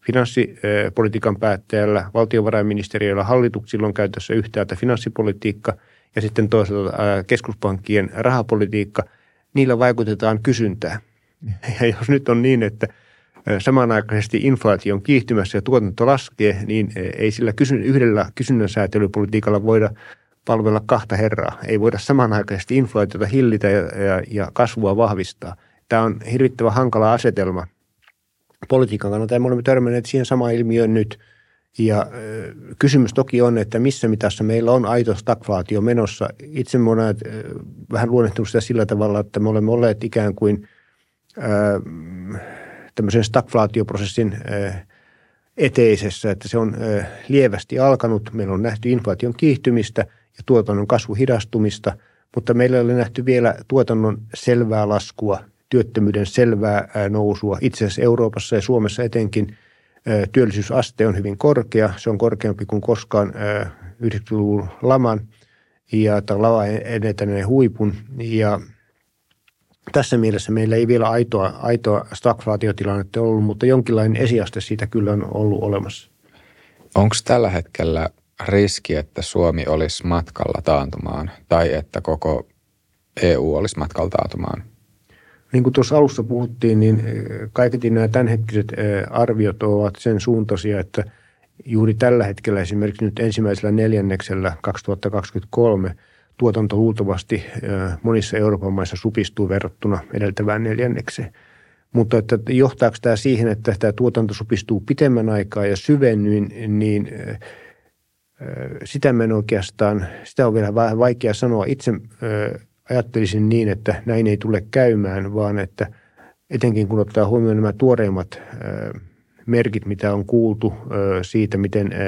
finanssipolitiikan päättäjällä, valtiovarainministeriöllä, hallituksilla on käytössä yhtäältä finanssipolitiikka – ja sitten toisaalta keskuspankkien rahapolitiikka, niillä vaikutetaan kysyntään. Ja jos nyt on niin, että samanaikaisesti inflaatio on kiihtymässä ja tuotanto laskee, niin ei sillä kysyn, yhdellä kysynnän säätelypolitiikalla voida palvella kahta herraa. Ei voida samanaikaisesti inflaatiota hillitä ja, ja, ja kasvua vahvistaa. Tämä on hirvittävän hankala asetelma politiikan kannalta ja me olemme törmänneet siihen samaan ilmiöön nyt. Ja kysymys toki on, että missä mitassa meillä on aito stagflaatio menossa. Itse me olen vähän luonnehtunut sitä sillä tavalla, että me olemme olleet ikään kuin tämmöisen stagflaatioprosessin eteisessä, että se on lievästi alkanut. Meillä on nähty inflaation kiihtymistä ja tuotannon kasvuhidastumista, mutta meillä ei ole nähty vielä tuotannon selvää laskua, työttömyyden selvää nousua. Itse asiassa Euroopassa ja Suomessa etenkin työllisyysaste on hyvin korkea. Se on korkeampi kuin koskaan 90-luvun laman ja lava edetäneen huipun. Ja tässä mielessä meillä ei vielä aitoa, aitoa stagflaatiotilannetta ollut, mutta jonkinlainen esiaste siitä kyllä on ollut olemassa. Onko tällä hetkellä riski, että Suomi olisi matkalla taantumaan tai että koko EU olisi matkalla taantumaan? Niin kuin tuossa alussa puhuttiin, niin kaiketi nämä tämänhetkiset arviot ovat sen suuntaisia, että juuri tällä hetkellä esimerkiksi nyt ensimmäisellä neljänneksellä 2023 – tuotanto luultavasti monissa Euroopan maissa supistuu verrattuna edeltävään neljännekseen. Mutta että johtaako tämä siihen, että tämä tuotanto supistuu pitemmän aikaa ja syvennyin, niin sitä oikeastaan, sitä on vielä vähän vaikea sanoa. Itse ajattelisin niin, että näin ei tule käymään, vaan että etenkin kun ottaa huomioon nämä tuoreimmat merkit, mitä on kuultu siitä, miten –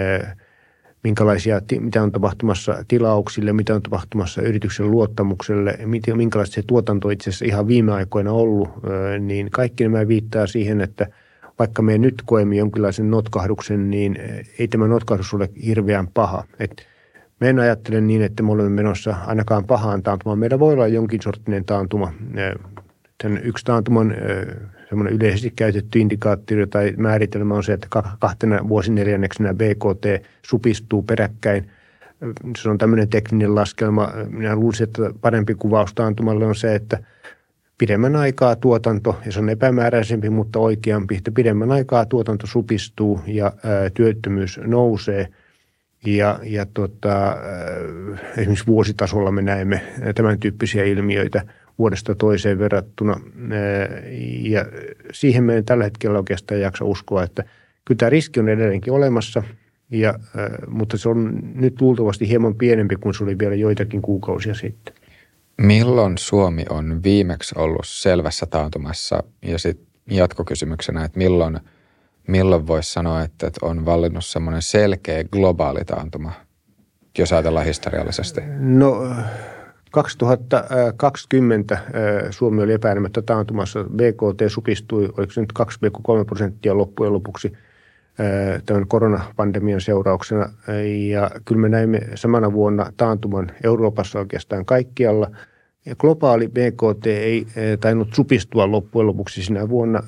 minkälaisia, mitä on tapahtumassa tilauksille, mitä on tapahtumassa yrityksen luottamukselle, minkälaista se tuotanto itse asiassa ihan viime aikoina ollut, niin kaikki nämä viittaa siihen, että vaikka me nyt koemme jonkinlaisen notkahduksen, niin ei tämä notkahdus ole hirveän paha. Et me en ajattele niin, että me olemme menossa ainakaan pahaan taantumaan. Meillä voi olla jonkin sorttinen taantuma. Tämän yksi taantuman semmoinen yleisesti käytetty indikaattori tai määritelmä on se, että kahtena vuosineljänneksenä BKT supistuu peräkkäin. Se on tämmöinen tekninen laskelma. Minä luulisin, että parempi kuvaus taantumalle on se, että pidemmän aikaa tuotanto, ja se on epämääräisempi, mutta oikeampi, että pidemmän aikaa tuotanto supistuu ja työttömyys nousee. Ja, ja tota, esimerkiksi vuositasolla me näemme tämän tyyppisiä ilmiöitä vuodesta toiseen verrattuna. Ja siihen me tällä hetkellä oikeastaan jaksa uskoa, että kyllä tämä riski on edelleenkin olemassa, ja, mutta se on nyt luultavasti hieman pienempi kuin se oli vielä joitakin kuukausia sitten. Milloin Suomi on viimeksi ollut selvässä taantumassa ja sitten jatkokysymyksenä, että milloin, milloin voisi sanoa, että on vallinnut semmoinen selkeä globaali taantuma, jos ajatellaan historiallisesti? No 2020 Suomi oli epäilemättä taantumassa. BKT supistui, oliko se nyt 2,3 prosenttia loppujen lopuksi tämän koronapandemian seurauksena. Ja kyllä me näimme samana vuonna taantuman Euroopassa oikeastaan kaikkialla. Ja globaali BKT ei tainnut supistua loppujen lopuksi sinä vuonna,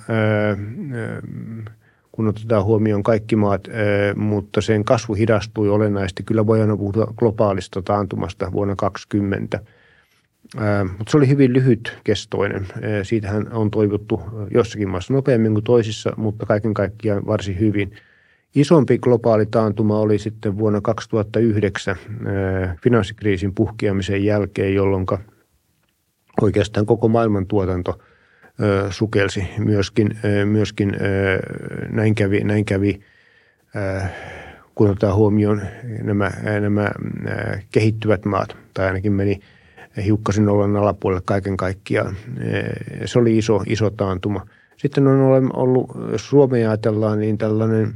kun otetaan huomioon kaikki maat, mutta sen kasvu hidastui olennaisesti. Kyllä voidaan puhua globaalista taantumasta vuonna 2020 – mutta se oli hyvin lyhytkestoinen. Siitähän on toivottu jossakin maassa nopeammin kuin toisissa, mutta kaiken kaikkiaan varsin hyvin. Isompi globaali taantuma oli sitten vuonna 2009 finanssikriisin puhkeamisen jälkeen, jolloin oikeastaan koko maailman tuotanto sukelsi. Myöskin, myöskin näin kävi, näin kävi kun otetaan huomioon nämä, nämä kehittyvät maat, tai ainakin meni – hiukkasin nollan alapuolelle kaiken kaikkiaan. Se oli iso, iso taantuma. Sitten on ollut, jos Suomea ajatellaan, niin tällainen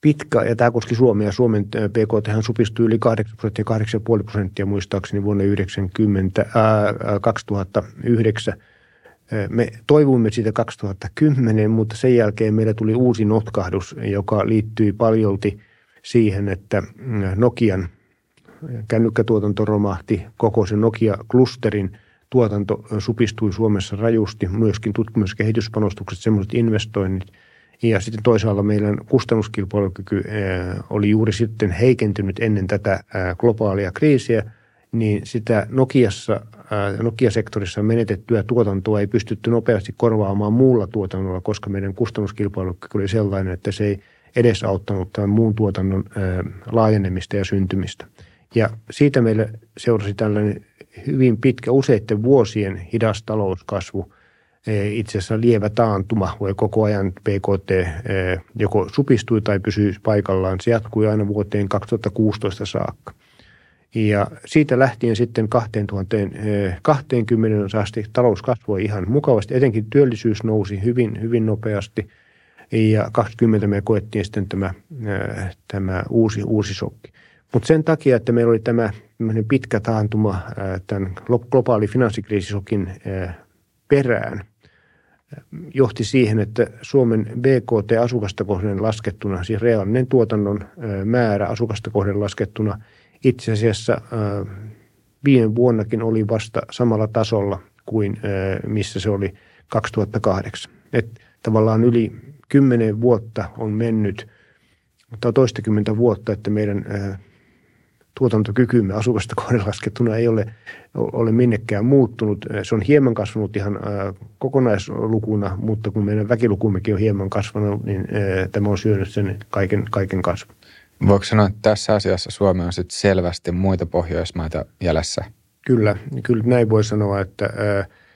pitkä, ja tämä koski Suomea, Suomen PKT supistui yli 8 prosenttia, 8,5 prosenttia muistaakseni vuonna 90, ää, 2009. Me toivuimme siitä 2010, mutta sen jälkeen meillä tuli uusi notkahdus, joka liittyi paljolti siihen, että Nokian – kännykkätuotanto romahti, koko se Nokia-klusterin tuotanto supistui Suomessa rajusti, myöskin tutkimus- ja kehityspanostukset, semmoiset investoinnit. Ja sitten toisaalla meidän kustannuskilpailukyky oli juuri sitten heikentynyt ennen tätä globaalia kriisiä, niin sitä Nokiassa, Nokia-sektorissa menetettyä tuotantoa ei pystytty nopeasti korvaamaan muulla tuotannolla, koska meidän kustannuskilpailukyky oli sellainen, että se ei edesauttanut tämän muun tuotannon laajenemista ja syntymistä. Ja siitä meille seurasi tällainen hyvin pitkä, useiden vuosien hidas talouskasvu, itse asiassa lievä taantuma, voi koko ajan PKT joko supistui tai pysyi paikallaan. Se jatkui aina vuoteen 2016 saakka. Ja siitä lähtien sitten 2020 asti talous kasvoi ihan mukavasti. Etenkin työllisyys nousi hyvin, hyvin nopeasti. Ja 2020 me koettiin sitten tämä, tämä uusi, uusi sokki. Mutta sen takia, että meillä oli tämä pitkä taantuma tämän globaali finanssikriisisokin perään, johti siihen, että Suomen BKT asukasta kohden laskettuna, siis reaalinen tuotannon määrä asukasta kohden laskettuna itse asiassa viime vuonnakin oli vasta samalla tasolla kuin missä se oli 2008. Et tavallaan yli kymmenen vuotta on mennyt, tai toistakymmentä vuotta, että meidän tuotantokykymme asukasta kohden laskettuna ei ole, ole minnekään muuttunut. Se on hieman kasvanut ihan kokonaislukuna, mutta kun meidän väkilukummekin on hieman kasvanut, niin tämä on syönyt sen kaiken, kaiken kasvun. Voiko sanoa, että tässä asiassa Suomi on sitten selvästi muita Pohjoismaita jäljessä? Kyllä, kyllä näin voi sanoa, että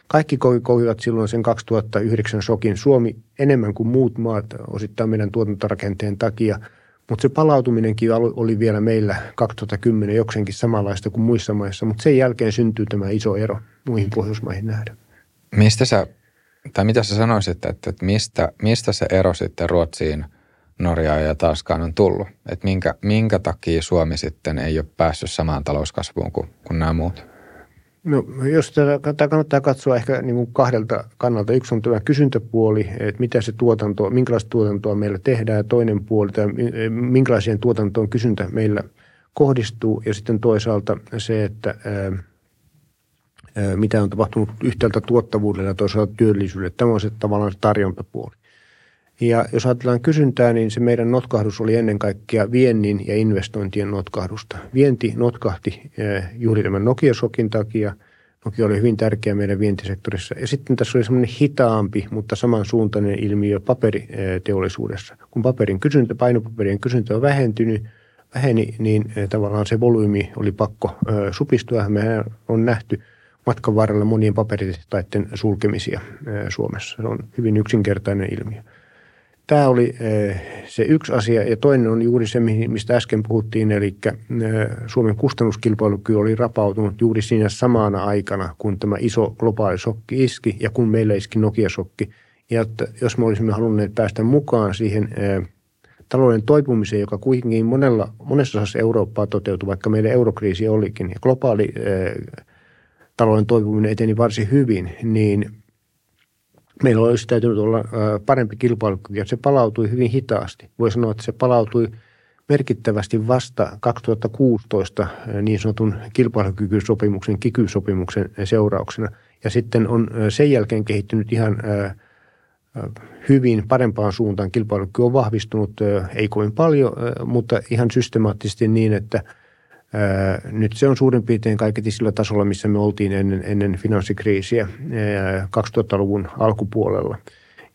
kaikki kokivat silloin sen 2009 sokin. Suomi enemmän kuin muut maat osittain meidän tuotantorakenteen takia – mutta se palautuminenkin oli vielä meillä 2010 jokseenkin samanlaista kuin muissa maissa, mutta sen jälkeen syntyy tämä iso ero muihin Pohjoismaihin nähdä. Mistä sä, tai mitä sä sanoisit, että, että mistä, mistä se ero sitten Ruotsiin, Norjaan ja taaskaan on tullut? Että minkä, minkä takia Suomi sitten ei ole päässyt samaan talouskasvuun kuin, kuin nämä muut? No, jos tätä kannattaa katsoa ehkä niin kuin kahdelta kannalta. Yksi on tämä kysyntäpuoli, että mitä se tuotanto, minkälaista tuotantoa meillä tehdään. Ja toinen puoli, että minkälaiseen tuotantoon kysyntä meillä kohdistuu. Ja sitten toisaalta se, että mitä on tapahtunut yhtäältä tuottavuudelle ja toisaalta työllisyydelle. Tämä on se tavallaan se tarjontapuoli. Ja jos ajatellaan kysyntää, niin se meidän notkahdus oli ennen kaikkea viennin ja investointien notkahdusta. Vienti notkahti eh, juuri tämän Nokia-sokin takia. Nokia oli hyvin tärkeä meidän vientisektorissa. Ja sitten tässä oli semmoinen hitaampi, mutta samansuuntainen ilmiö paperiteollisuudessa. Kun paperin kysyntä, painopaperien kysyntä on vähentynyt, väheni, niin eh, tavallaan se volyymi oli pakko eh, supistua. Me on nähty matkan varrella monien paperitehtaiden sulkemisia Suomessa. Se on hyvin yksinkertainen ilmiö. Tämä oli eh, se yksi asia ja toinen on juuri se, mistä äsken puhuttiin, eli eh, Suomen kustannuskilpailukyky oli rapautunut juuri siinä samana aikana, kun tämä iso globaali sokki iski ja kun meillä iski Nokia-sokki. Ja että jos me olisimme halunneet päästä mukaan siihen eh, talouden toipumiseen, joka kuitenkin monella, monessa osassa Eurooppaa toteutui, vaikka meillä eurokriisi olikin, ja globaali talouden toipuminen eteni varsin hyvin, niin – meillä olisi täytynyt olla parempi kilpailukyky ja se palautui hyvin hitaasti. Voi sanoa, että se palautui merkittävästi vasta 2016 niin sanotun kilpailukykysopimuksen, kikysopimuksen seurauksena. Ja sitten on sen jälkeen kehittynyt ihan hyvin parempaan suuntaan. Kilpailukyky on vahvistunut, ei kovin paljon, mutta ihan systemaattisesti niin, että – nyt se on suurin piirtein kaiketi sillä tasolla, missä me oltiin ennen, ennen finanssikriisiä 2000-luvun alkupuolella.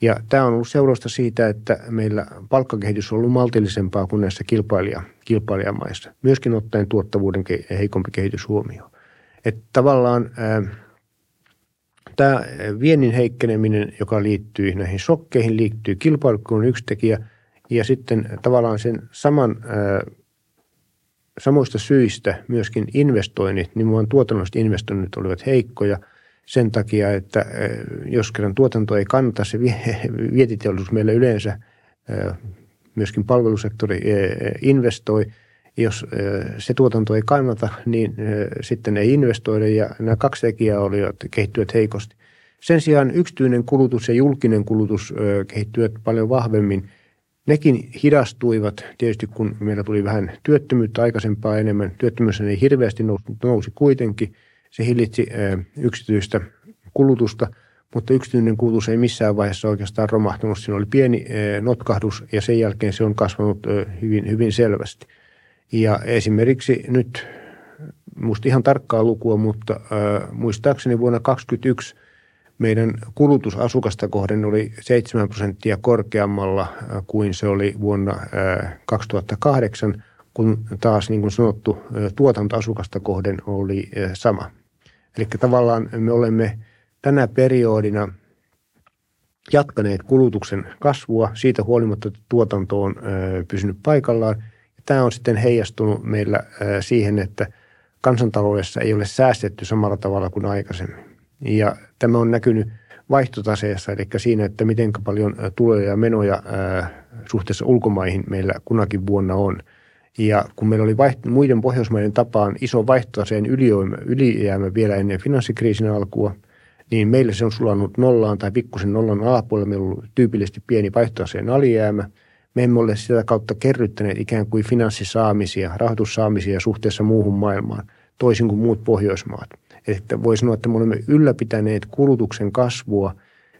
Ja tämä on ollut seurausta siitä, että meillä palkkakehitys on ollut maltillisempaa kuin näissä kilpailija, kilpailijamaissa. Myöskin ottaen tuottavuuden heikompi kehitys huomioon. Että tavallaan tämä viennin heikkeneminen, joka liittyy näihin sokkeihin, liittyy kilpailukyvyn yksi tekijä. Ja sitten tavallaan sen saman samoista syistä myöskin investoinnit, nimenomaan tuotannolliset investoinnit olivat heikkoja sen takia, että jos kerran tuotanto ei kannata, se vietiteollisuus meillä yleensä myöskin palvelusektori investoi. Jos se tuotanto ei kannata, niin sitten ei investoida ja nämä kaksi tekijää olivat, kehittyvät heikosti. Sen sijaan yksityinen kulutus ja julkinen kulutus kehittyvät paljon vahvemmin – Nekin hidastuivat tietysti, kun meillä tuli vähän työttömyyttä aikaisempaa enemmän. Työttömyys ei hirveästi nousi, nousi kuitenkin. Se hillitsi yksityistä kulutusta, mutta yksityinen kulutus ei missään vaiheessa oikeastaan romahtanut. Siinä oli pieni notkahdus ja sen jälkeen se on kasvanut hyvin, hyvin selvästi. Ja esimerkiksi nyt, muista ihan tarkkaa lukua, mutta muistaakseni vuonna 2021 meidän kulutus asukasta kohden oli 7 prosenttia korkeammalla kuin se oli vuonna äh, 2008, kun taas niin kuin sanottu tuotanto asukasta kohden oli äh, sama. Eli tavallaan me olemme tänä periodina jatkaneet kulutuksen kasvua. Siitä huolimatta että tuotanto on pysynyt paikallaan. Tämä on sitten heijastunut meillä siihen, että kansantaloudessa ei ole säästetty samalla tavalla kuin aikaisemmin. Ja tämä on näkynyt vaihtotaseessa, eli siinä, että miten paljon tuloja ja menoja suhteessa ulkomaihin meillä kunakin vuonna on. Ja kun meillä oli vaiht- muiden Pohjoismaiden tapaan iso vaihtotaseen ylijäämä vielä ennen finanssikriisin alkua – niin meille se on sulannut nollaan tai pikkusen nollan alapuolella. Meillä on ollut tyypillisesti pieni vaihtoaseen alijäämä. Me emme ole sitä kautta kerryttäneet ikään kuin finanssisaamisia, rahoitussaamisia suhteessa muuhun maailmaan, toisin kuin muut Pohjoismaat. Että voi sanoa, että me olemme ylläpitäneet kulutuksen kasvua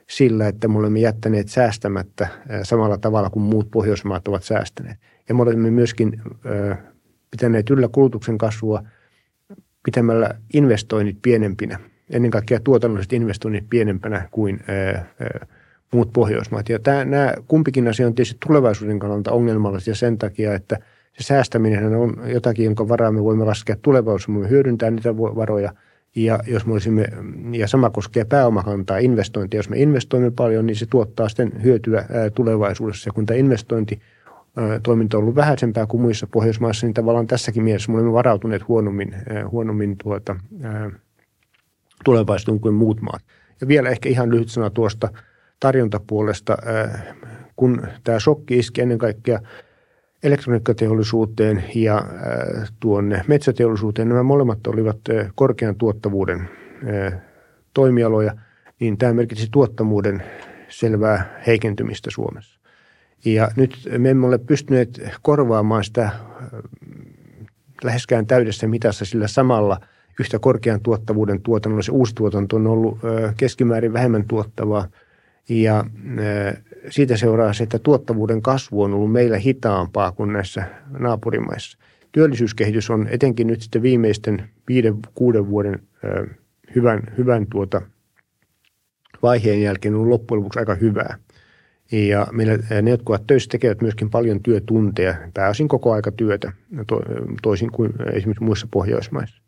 sillä, että me olemme jättäneet säästämättä samalla tavalla kuin muut Pohjoismaat ovat säästäneet. Ja me olemme myöskin pitäneet yllä kulutuksen kasvua pitämällä investoinnit pienempinä ennen kaikkea tuotannolliset investoinnit pienempänä kuin muut Pohjoismaat. Ja tämä, nämä kumpikin asia on tietysti tulevaisuuden kannalta ongelmallisia sen takia, että se säästäminen on jotakin, jonka varaa me voimme laskea tulevaisuudessa, me hyödyntää niitä varoja. Ja jos me olisimme, ja sama koskee pääomakantaa, investointia. Jos me investoimme paljon, niin se tuottaa sitten hyötyä tulevaisuudessa. Ja kun tämä investointi toiminta on ollut vähäisempää kuin muissa Pohjoismaissa, niin tavallaan tässäkin mielessä me olemme varautuneet huonommin, huonommin tuota, tulevaisuuden kuin muut maat. Ja vielä ehkä ihan lyhyt sana tuosta tarjontapuolesta. Kun tämä shokki iski ennen kaikkea elektroniikkateollisuuteen ja äh, tuonne metsäteollisuuteen, nämä molemmat olivat äh, korkean tuottavuuden toimialoja, niin tämä merkitsi tuottamuuden selvää heikentymistä Suomessa. Ja nyt me emme ole pystyneet korvaamaan sitä läheskään täydessä mitassa sillä samalla – yhtä korkean tuottavuuden tuotannolla. Se uusi tuotanto on ollut keskimäärin vähemmän tuottavaa ja siitä seuraa se, että tuottavuuden kasvu on ollut meillä hitaampaa kuin näissä naapurimaissa. Työllisyyskehitys on etenkin nyt sitten viimeisten viiden, kuuden vuoden hyvän, hyvän tuota vaiheen jälkeen on loppujen lopuksi aika hyvää. Ja meillä ne, jotka ovat töissä, tekevät myöskin paljon työtunteja, pääosin koko aika työtä, toisin kuin esimerkiksi muissa Pohjoismaissa.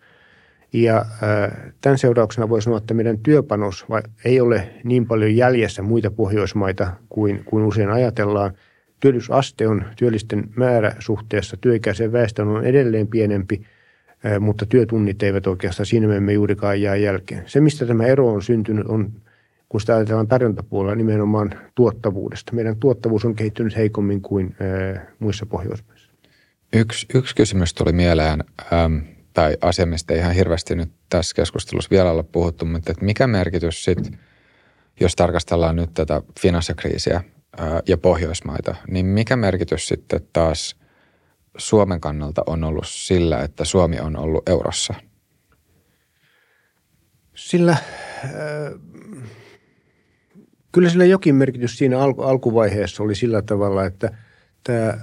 Ja äh, tämän seurauksena voi sanoa, että meidän työpanos ei ole niin paljon jäljessä muita Pohjoismaita kuin, kuin usein ajatellaan. Työllisyysaste on työllisten määrä suhteessa työikäiseen väestöön on edelleen pienempi, äh, mutta työtunnit eivät oikeastaan siinä me emme juurikaan jää jälkeen. Se, mistä tämä ero on syntynyt, on kun sitä ajatellaan tarjontapuolella nimenomaan tuottavuudesta. Meidän tuottavuus on kehittynyt heikommin kuin äh, muissa Pohjoismaissa. Yksi, yksi kysymys tuli mieleen. Ähm, tai asia, mistä ei ihan hirveästi nyt tässä keskustelussa vielä olla puhuttu, mutta että mikä merkitys sitten, jos tarkastellaan nyt tätä finanssikriisiä ja Pohjoismaita, niin mikä merkitys sitten taas Suomen kannalta on ollut sillä, että Suomi on ollut eurossa? Sillä äh, kyllä sillä jokin merkitys siinä alku, alkuvaiheessa oli sillä tavalla, että – tämä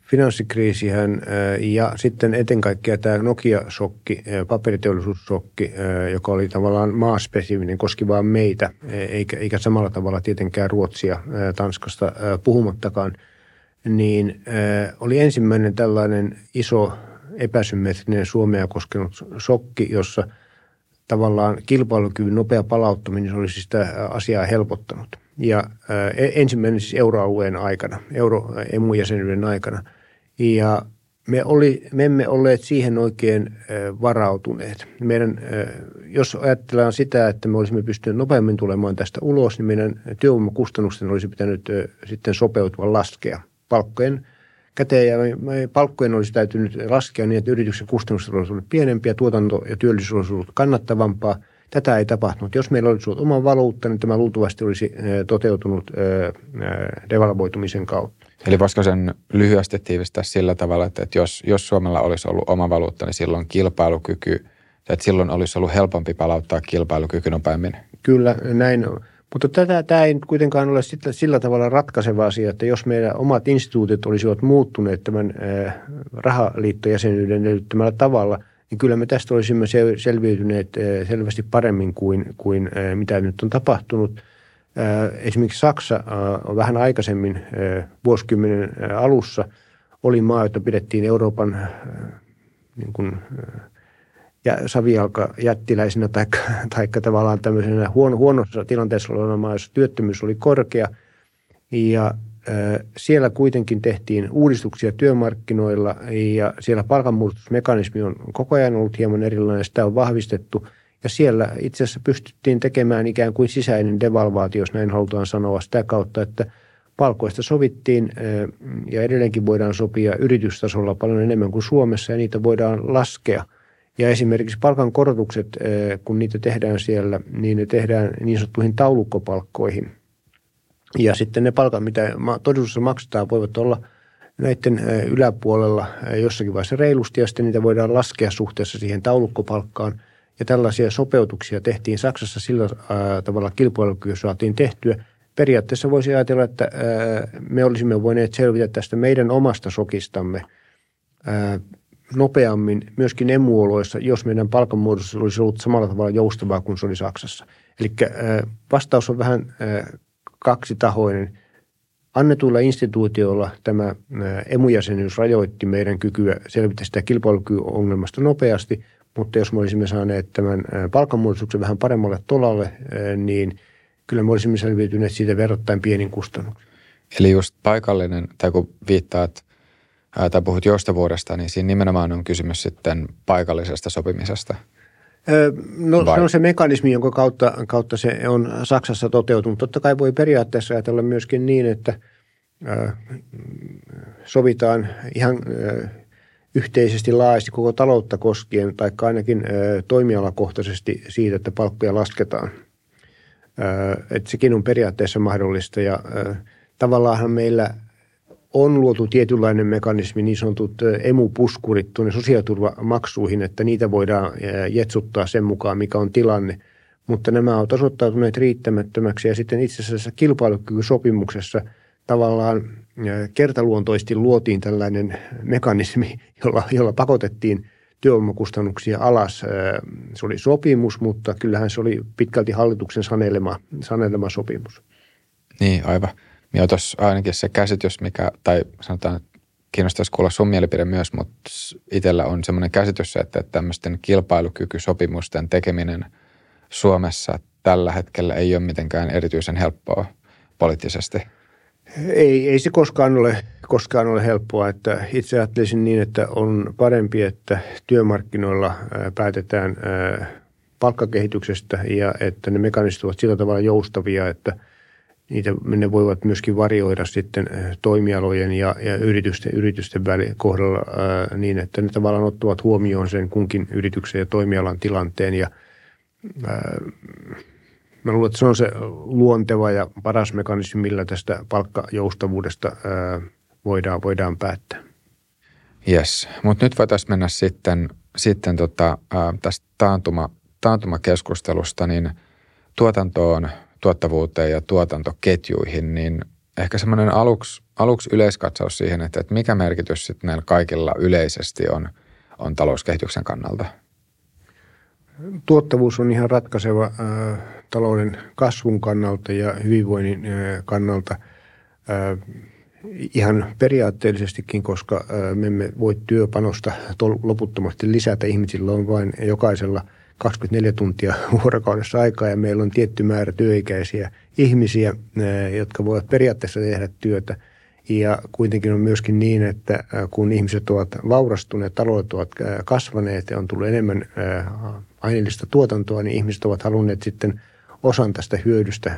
finanssikriisihän ja sitten eten kaikkea tämä Nokia-shokki, äh, paperiteollisuussokki, joka oli tavallaan maaspesifinen, koski vain meitä, eikä, eikä samalla tavalla tietenkään Ruotsia, Tanskasta puhumattakaan, niin oli ensimmäinen tällainen iso epäsymmetrinen Suomea koskenut shokki, jossa tavallaan kilpailukyvyn nopea palauttaminen olisi sitä asiaa helpottanut ja e, ensimmäinen siis euroalueen aikana, euro, emu-jäsenyyden aikana. Ja me, oli, me emme olleet siihen oikein varautuneet. Meidän, jos ajatellaan sitä, että me olisimme pystyneet nopeammin tulemaan tästä ulos, niin meidän työvoimakustannusten olisi pitänyt sitten sopeutua laskea. Palkkojen käteen ja palkkojen olisi täytynyt laskea niin, että yrityksen kustannukset olisivat pienempiä, tuotanto ja työllisyys olisi ollut kannattavampaa – Tätä ei tapahtunut. Jos meillä olisi ollut oma valuutta, niin tämä luultavasti olisi toteutunut devalvoitumisen kautta. Eli voisiko sen lyhyesti tiivistää sillä tavalla, että jos, jos Suomella olisi ollut oma valuutta, niin silloin kilpailukyky, että silloin olisi ollut helpompi palauttaa kilpailukyky nopeammin? Kyllä, näin Mutta tätä, tämä ei kuitenkaan ole sillä, sillä tavalla ratkaiseva asia, että jos meidän omat instituutit olisivat muuttuneet tämän rahaliittojäsenyyden edellyttämällä tavalla, niin kyllä me tästä olisimme selviytyneet selvästi paremmin kuin, kuin mitä nyt on tapahtunut. Esimerkiksi Saksa on vähän aikaisemmin vuosikymmenen alussa oli maa, jota pidettiin Euroopan niin kuin, ja savijalka jättiläisenä tai, tai tavallaan tämmöisenä huono, huonossa tilanteessa olevana maa, jossa työttömyys oli korkea. Ja siellä kuitenkin tehtiin uudistuksia työmarkkinoilla ja siellä palkanmuutosmekanismi on koko ajan ollut hieman erilainen, sitä on vahvistettu. Ja siellä itse asiassa pystyttiin tekemään ikään kuin sisäinen devalvaatio, jos näin halutaan sanoa, sitä kautta, että palkoista sovittiin ja edelleenkin voidaan sopia yritystasolla paljon enemmän kuin Suomessa ja niitä voidaan laskea – ja esimerkiksi palkankorotukset, kun niitä tehdään siellä, niin ne tehdään niin sanottuihin taulukkopalkkoihin. Ja sitten ne palkat, mitä todellisuudessa maksetaan, voivat olla näiden yläpuolella jossakin vaiheessa reilusti ja sitten niitä voidaan laskea suhteessa siihen taulukkopalkkaan. Ja tällaisia sopeutuksia tehtiin Saksassa sillä tavalla kilpailukyky saatiin tehtyä. Periaatteessa voisi ajatella, että me olisimme voineet selvitä tästä meidän omasta sokistamme nopeammin myöskin emuoloissa, jos meidän palkanmuodossa olisi ollut samalla tavalla joustavaa kuin se oli Saksassa. Eli vastaus on vähän kaksitahoinen. Annetuilla instituutioilla tämä emujäsenyys rajoitti meidän kykyä selvitä sitä kilpailukykyongelmasta nopeasti, mutta jos me olisimme saaneet tämän palkanmuodostuksen vähän paremmalle tolalle, niin kyllä me olisimme selviytyneet siitä verrattain pienin kustannuksin. Eli just paikallinen, tai kun viittaat tai puhut joustavuudesta, niin siinä nimenomaan on kysymys sitten paikallisesta sopimisesta. No Vai? se on se mekanismi, jonka kautta, kautta se on Saksassa toteutunut. Totta kai voi periaatteessa ajatella myöskin niin, että sovitaan ihan yhteisesti laajasti koko taloutta koskien, tai ainakin toimialakohtaisesti siitä, että palkkoja lasketaan. Että sekin on periaatteessa mahdollista ja tavallaan meillä – on luotu tietynlainen mekanismi, niin sanotut emupuskurit tuonne sosiaaliturvamaksuihin, että niitä voidaan jetsuttaa sen mukaan, mikä on tilanne. Mutta nämä ovat osoittautuneet riittämättömäksi ja sitten itse asiassa kilpailukykysopimuksessa tavallaan kertaluontoisesti luotiin tällainen mekanismi, jolla, jolla pakotettiin työvoimakustannuksia alas. Se oli sopimus, mutta kyllähän se oli pitkälti hallituksen sanelema, sanelema sopimus. Niin, aivan. Niin tuossa ainakin se käsitys, mikä, tai sanotaan, kiinnostaisi kuulla sun mielipide myös, mutta itsellä on semmoinen käsitys, että tämmöisten kilpailukykysopimusten tekeminen Suomessa tällä hetkellä ei ole mitenkään erityisen helppoa poliittisesti. Ei, ei se koskaan ole, koskaan ole helppoa. Että itse ajattelisin niin, että on parempi, että työmarkkinoilla päätetään palkkakehityksestä ja että ne mekanismit ovat sillä tavalla joustavia, että – niitä ne voivat myöskin varioida sitten äh, toimialojen ja, ja yritysten, yritysten väli, kohdalla ää, äh, niin, että ne tavallaan ottavat huomioon sen kunkin yrityksen ja toimialan tilanteen ja ää, äh, Mä luulen, että se on se luonteva ja paras mekanismi, millä tästä palkkajoustavuudesta ää, voidaan, voidaan päättää. Yes, mutta nyt voitaisiin mennä sitten, sitten tota, ää, tästä taantuma, taantumakeskustelusta niin tuotantoon tuottavuuteen ja tuotantoketjuihin, niin ehkä semmoinen aluksi, aluksi yleiskatsaus siihen, että, että mikä merkitys sitten näillä kaikilla yleisesti on, on talouskehityksen kannalta? Tuottavuus on ihan ratkaiseva äh, talouden kasvun kannalta ja hyvinvoinnin äh, kannalta äh, ihan periaatteellisestikin, koska äh, me emme voi työpanosta loputtomasti lisätä. Ihmisillä on vain jokaisella – 24 tuntia vuorokaudessa aikaa ja meillä on tietty määrä työikäisiä ihmisiä, jotka voivat periaatteessa tehdä työtä. Ja kuitenkin on myöskin niin, että kun ihmiset ovat vaurastuneet, taloudet ovat kasvaneet ja on tullut enemmän aineellista tuotantoa, niin ihmiset ovat halunneet sitten osan tästä hyödystä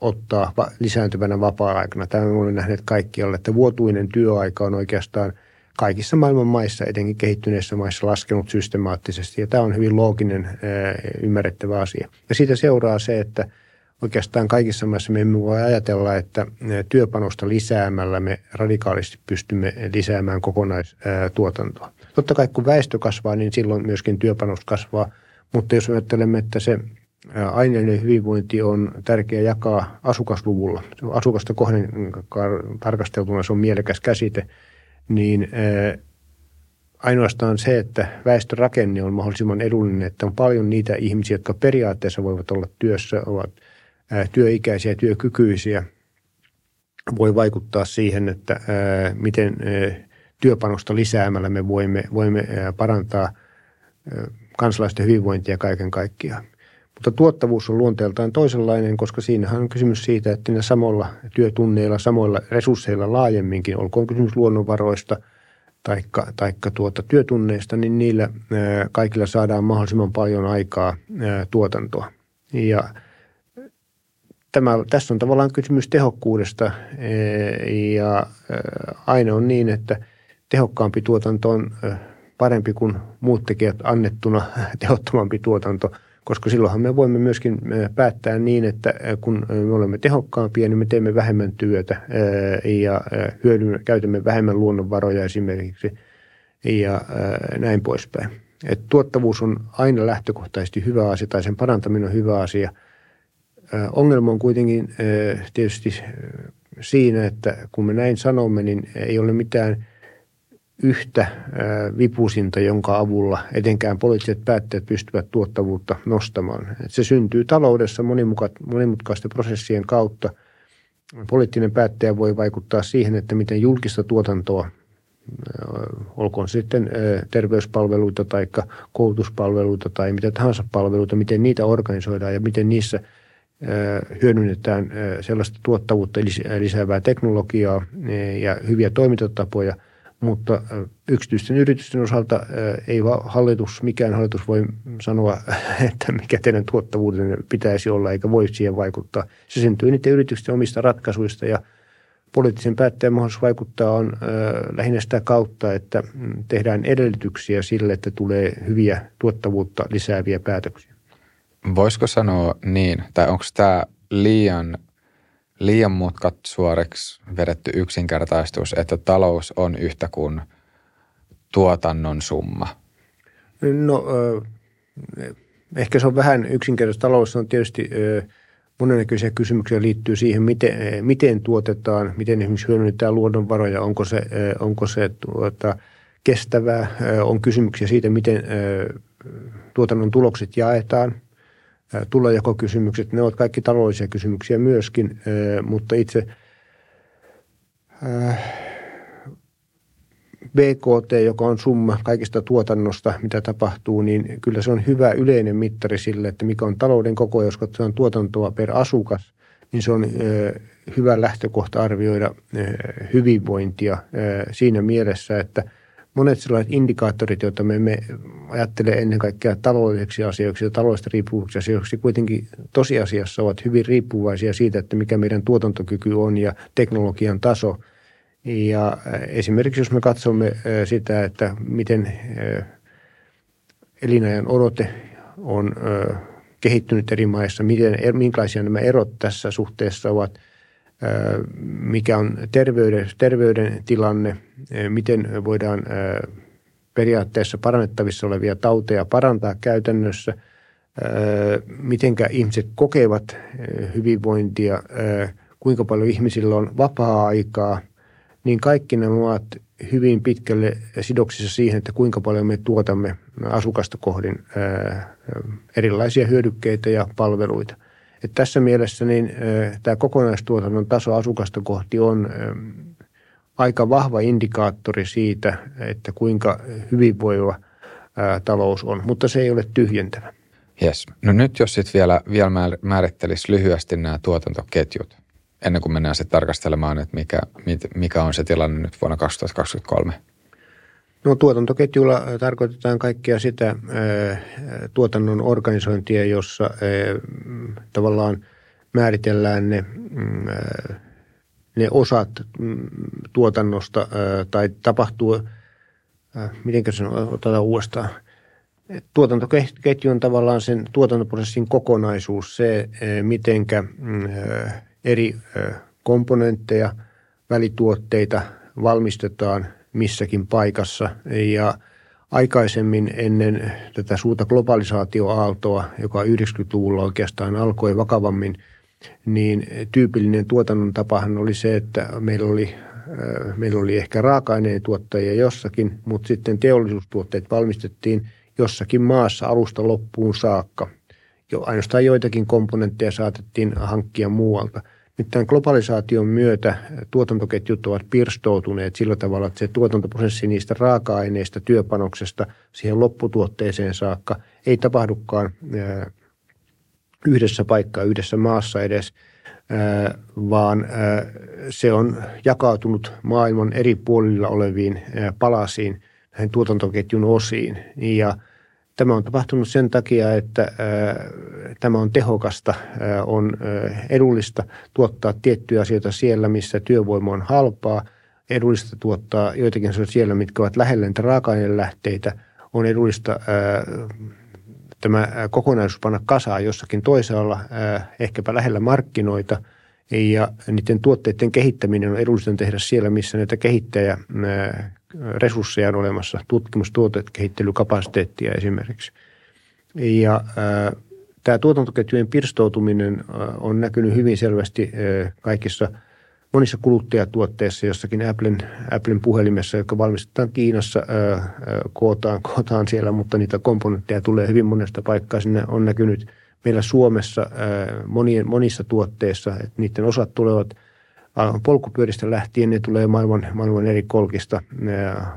ottaa lisääntyvänä vapaa-aikana. Tämä olen nähnyt kaikkialla, että vuotuinen työaika on oikeastaan – kaikissa maailman maissa, etenkin kehittyneissä maissa, laskenut systemaattisesti. Ja tämä on hyvin looginen, ymmärrettävä asia. Ja siitä seuraa se, että oikeastaan kaikissa maissa me emme voi ajatella, että työpanosta lisäämällä me radikaalisti pystymme lisäämään kokonaistuotantoa. Totta kai kun väestö kasvaa, niin silloin myöskin työpanos kasvaa. Mutta jos ajattelemme, että se aineellinen hyvinvointi on tärkeä jakaa asukasluvulla. Asukasta kohden tarkasteltuna se on mielekäs käsite, niin ainoastaan se, että väestörakenne on mahdollisimman edullinen, että on paljon niitä ihmisiä, jotka periaatteessa voivat olla työssä, ovat työikäisiä työkykyisiä, voi vaikuttaa siihen, että miten työpanosta lisäämällä me voimme, voimme parantaa kansalaisten hyvinvointia kaiken kaikkiaan. Mutta tuottavuus on luonteeltaan toisenlainen, koska siinähän on kysymys siitä, että ne samoilla työtunneilla, samoilla resursseilla laajemminkin, olkoon kysymys luonnonvaroista taikka, taikka tuota työtunneista, niin niillä kaikilla saadaan mahdollisimman paljon aikaa tuotantoa. Ja tämä, tässä on tavallaan kysymys tehokkuudesta ja aina on niin, että tehokkaampi tuotanto on parempi kuin muut tekijät annettuna tehottomampi tuotanto – koska silloinhan me voimme myöskin päättää niin, että kun me olemme tehokkaampia, niin me teemme vähemmän työtä ja hyödymme, käytämme vähemmän luonnonvaroja esimerkiksi ja näin poispäin. Et tuottavuus on aina lähtökohtaisesti hyvä asia tai sen parantaminen on hyvä asia. Ongelma on kuitenkin tietysti siinä, että kun me näin sanomme, niin ei ole mitään – yhtä vipusinta, jonka avulla etenkään poliittiset päättäjät pystyvät tuottavuutta nostamaan. Se syntyy taloudessa monimutkaisten prosessien kautta. Poliittinen päättäjä voi vaikuttaa siihen, että miten julkista tuotantoa, olkoon sitten terveyspalveluita tai koulutuspalveluita tai mitä tahansa palveluita, miten niitä organisoidaan ja miten niissä hyödynnetään sellaista tuottavuutta lisäävää teknologiaa ja hyviä toimintatapoja – mutta yksityisten yritysten osalta ei hallitus, mikään hallitus voi sanoa, että mikä teidän tuottavuuden pitäisi olla, eikä voi siihen vaikuttaa. Se syntyy niiden yritysten omista ratkaisuista ja poliittisen päättäjän mahdollisuus vaikuttaa on lähinnä sitä kautta, että mm, tehdään edellytyksiä sille, että tulee hyviä tuottavuutta lisääviä päätöksiä. Voisiko sanoa niin, tai onko tämä liian liian mutkat suoreksi vedetty yksinkertaistus, että talous on yhtä kuin tuotannon summa? No ehkä se on vähän yksinkertaista. Talous on tietysti monennäköisiä kysymyksiä liittyy siihen, miten, miten tuotetaan, miten esimerkiksi hyödynnetään luonnonvaroja, onko se, onko se tuota, kestävää, on kysymyksiä siitä, miten tuotannon tulokset jaetaan – tulojakokysymykset, ne ovat kaikki taloudellisia kysymyksiä myöskin, mutta itse BKT, joka on summa kaikista tuotannosta, mitä tapahtuu, niin kyllä se on hyvä yleinen mittari sille, että mikä on talouden koko, jos katsotaan tuotantoa per asukas, niin se on hyvä lähtökohta arvioida hyvinvointia siinä mielessä, että – monet sellaiset indikaattorit, joita me emme ajattele ennen kaikkea taloudelliseksi asioiksi ja taloudellista riippuvuuksista asioiksi, kuitenkin tosiasiassa ovat hyvin riippuvaisia siitä, että mikä meidän tuotantokyky on ja teknologian taso. Ja esimerkiksi jos me katsomme sitä, että miten elinajan odote on kehittynyt eri maissa, miten, minkälaisia nämä erot tässä suhteessa ovat – mikä on terveyden, terveyden tilanne, miten voidaan periaatteessa parannettavissa olevia tauteja parantaa käytännössä, mitenkä ihmiset kokevat hyvinvointia, kuinka paljon ihmisillä on vapaa-aikaa, niin kaikki nämä ovat hyvin pitkälle sidoksissa siihen, että kuinka paljon me tuotamme asukasta kohdin erilaisia hyödykkeitä ja palveluita. Et tässä mielessä niin tämä kokonaistuotannon taso asukasta kohti on aika vahva indikaattori siitä, että kuinka hyvinvoiva talous on, mutta se ei ole tyhjentävä. Yes. No nyt jos sitten vielä, vielä määrittelisi lyhyesti nämä tuotantoketjut, ennen kuin mennään sitten tarkastelemaan, että mikä, mikä on se tilanne nyt vuonna 2023. No tuotantoketjulla tarkoitetaan kaikkea sitä tuotannon organisointia, jossa tavallaan määritellään ne, mm, ne osat mm, tuotannosta tai tapahtuu, miten se otetaan uudestaan, tuotantoketju on tavallaan sen tuotantoprosessin kokonaisuus, se mitenkä mm, eri komponentteja, välituotteita valmistetaan – missäkin paikassa ja aikaisemmin ennen tätä suurta globalisaatioaaltoa, joka 90-luvulla oikeastaan alkoi vakavammin, niin tyypillinen tuotannon tapahan oli se, että meillä oli, äh, meillä oli ehkä raaka-aineen tuottajia jossakin, mutta sitten teollisuustuotteet valmistettiin jossakin maassa alusta loppuun saakka. Jo ainoastaan joitakin komponentteja saatettiin hankkia muualta – nyt tämän globalisaation myötä tuotantoketjut ovat pirstoutuneet sillä tavalla, että se tuotantoprosessi niistä raaka-aineista, työpanoksesta siihen lopputuotteeseen saakka ei tapahdukaan yhdessä paikkaa, yhdessä maassa edes, vaan se on jakautunut maailman eri puolilla oleviin palasiin, näihin tuotantoketjun osiin. Ja – Tämä on tapahtunut sen takia, että tämä on tehokasta, on edullista tuottaa tiettyjä asioita siellä, missä työvoima on halpaa, edullista tuottaa joitakin asioita siellä, mitkä ovat lähellä niitä raaka-ainelähteitä, on edullista tämä kokonaisuus panna kasaan jossakin toisaalla, ehkäpä lähellä markkinoita – ja niiden tuotteiden kehittäminen on edullista tehdä siellä, missä näitä kehittäjä resursseja on olemassa, tutkimus, tuotekehittelykapasiteettia esimerkiksi. Ja ää, tämä tuotantoketjujen pirstoutuminen on näkynyt hyvin selvästi ää, kaikissa monissa kuluttajatuotteissa, jossakin Applen, Applen puhelimessa, joka valmistetaan Kiinassa, kootaan, kootaan siellä, mutta niitä komponentteja tulee hyvin monesta paikkaa. Sinne on näkynyt meillä Suomessa monien, monissa tuotteissa, että niiden osat tulevat – polkupyöristä lähtien ne tulee maailman, maailman eri kolkista,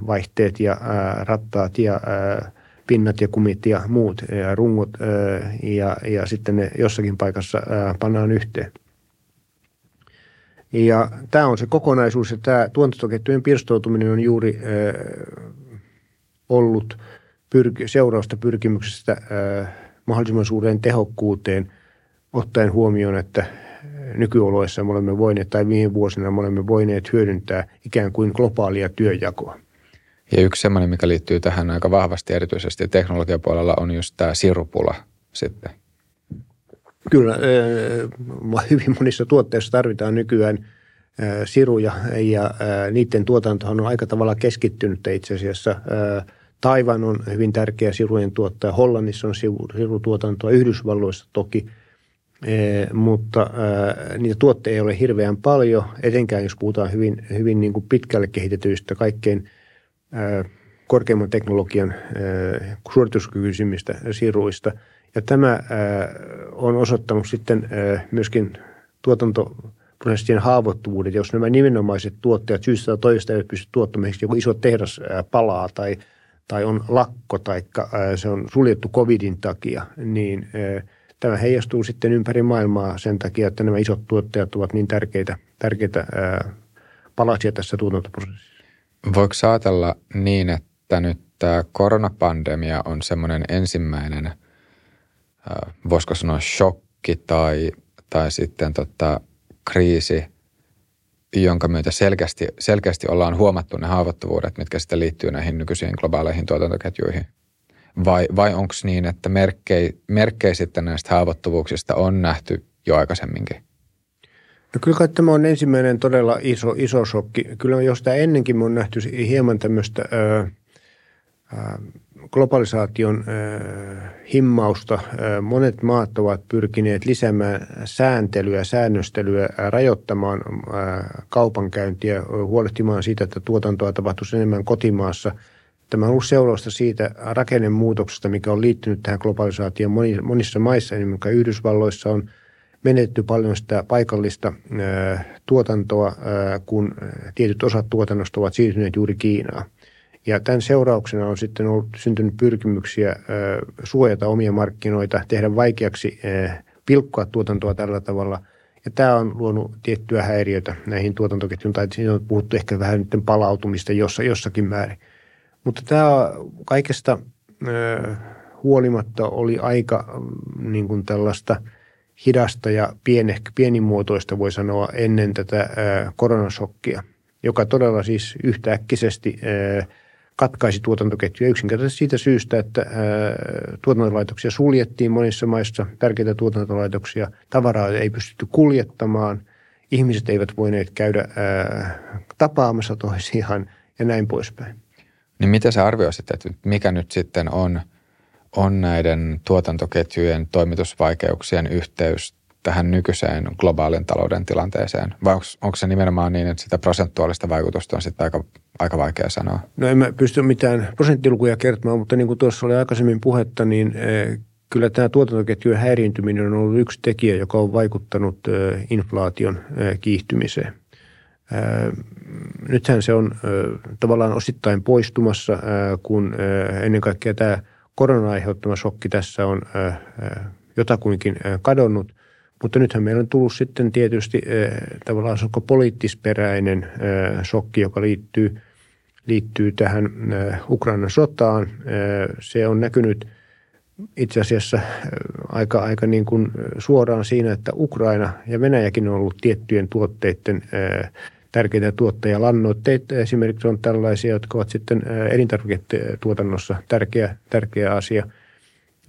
vaihteet ja rattaat ja pinnat ja kumit ja muut ja rungot ja, ja sitten ne jossakin paikassa pannaan yhteen. Ja tämä on se kokonaisuus ja tämä tuotantoketjujen pirstoutuminen on juuri ollut pyrki, seurausta pyrkimyksestä mahdollisimman suureen tehokkuuteen ottaen huomioon, että nykyoloissa me olemme voineet tai viime vuosina me olemme voineet hyödyntää ikään kuin globaalia työjakoa. Ja yksi semmoinen, mikä liittyy tähän aika vahvasti erityisesti teknologiapuolella on just tämä sirupula sitten. Kyllä, hyvin monissa tuotteissa tarvitaan nykyään siruja ja niiden tuotantohan on aika tavalla keskittynyt itse asiassa. Taivan on hyvin tärkeä sirujen tuottaja, Hollannissa on sirutuotantoa, Yhdysvalloissa toki – E, mutta ää, niitä tuotteita ei ole hirveän paljon, etenkään jos puhutaan hyvin, hyvin niin kuin pitkälle kehitetyistä, kaikkein ää, korkeimman teknologian suorituskykyisimmistä siruista. Ja tämä on osoittanut sitten myöskin tuotantoprosessien haavoittuvuudet, jos nämä nimenomaiset tuottajat syystä tai toista eivät pysty tuottamaan, joku iso tehdas palaa tai, tai on lakko tai se on suljettu covidin takia, niin Tämä heijastuu sitten ympäri maailmaa sen takia, että nämä isot tuottajat ovat niin tärkeitä, tärkeitä ää, palasia tässä tuotantoprosessissa. Voiko ajatella niin, että nyt tämä koronapandemia on semmoinen ensimmäinen, voisiko sanoa shokki tai, tai sitten tota, kriisi, jonka myötä selkeästi, selkeästi ollaan huomattu ne haavoittuvuudet, mitkä sitten liittyy näihin nykyisiin globaaleihin tuotantoketjuihin? Vai, vai onko niin, että merkkejä, merkkejä sitten näistä haavoittuvuuksista on nähty jo aikaisemminkin? No kyllä kai tämä on ensimmäinen todella iso, iso shokki. Kyllä jos tämä ennenkin on nähty hieman tämmöistä ö, globalisaation ö, himmausta. Ö, monet maat ovat pyrkineet lisäämään sääntelyä, säännöstelyä, rajoittamaan ö, kaupankäyntiä, huolehtimaan siitä, että tuotantoa tapahtuisi enemmän kotimaassa – Tämä on ollut seurausta siitä rakennemuutoksesta, mikä on liittynyt tähän globalisaatioon monissa maissa, esimerkiksi Yhdysvalloissa on menetty paljon sitä paikallista tuotantoa, kun tietyt osat tuotannosta ovat siirtyneet juuri Kiinaan. Ja tämän seurauksena on sitten ollut syntynyt pyrkimyksiä suojata omia markkinoita, tehdä vaikeaksi pilkkoa tuotantoa tällä tavalla. Ja tämä on luonut tiettyä häiriötä näihin tuotantoketjuun, tai siinä on puhuttu ehkä vähän nyt palautumista jossa, jossakin määrin. Mutta tämä kaikesta huolimatta oli aika mm, niin kuin tällaista hidasta ja piene, pienimuotoista voi sanoa ennen tätä koronasokkia, joka todella siis yhtäkkisesti katkaisi tuotantoketjuja. Yksinkertaisesti siitä syystä, että tuotantolaitoksia suljettiin monissa maissa, tärkeitä tuotantolaitoksia, tavaraa ei pystytty kuljettamaan, ihmiset eivät voineet käydä tapaamassa toisiaan ja näin poispäin. Niin miten sä arvioisit, että mikä nyt sitten on, on näiden tuotantoketjujen toimitusvaikeuksien yhteys tähän nykyiseen globaalin talouden tilanteeseen? Vai onko, onko se nimenomaan niin, että sitä prosentuaalista vaikutusta on sitten aika, aika vaikea sanoa? No en mä pysty mitään prosenttilukuja kertomaan, mutta niin kuin tuossa oli aikaisemmin puhetta, niin eh, kyllä tämä tuotantoketjujen häiriintyminen on ollut yksi tekijä, joka on vaikuttanut eh, inflaation eh, kiihtymiseen. Nythän se on tavallaan osittain poistumassa, kun ennen kaikkea tämä korona aiheuttama shokki tässä on jotakuinkin kadonnut. Mutta nythän meillä on tullut sitten tietysti tavallaan poliittisperäinen shokki, joka liittyy, liittyy tähän Ukrainan sotaan. Se on näkynyt itse asiassa aika, aika niin kuin suoraan siinä, että Ukraina ja Venäjäkin on ollut tiettyjen tuotteiden tärkeitä tuottajia. Lannoitteet esimerkiksi on tällaisia, jotka ovat sitten elintarviketuotannossa tärkeä, tärkeä asia –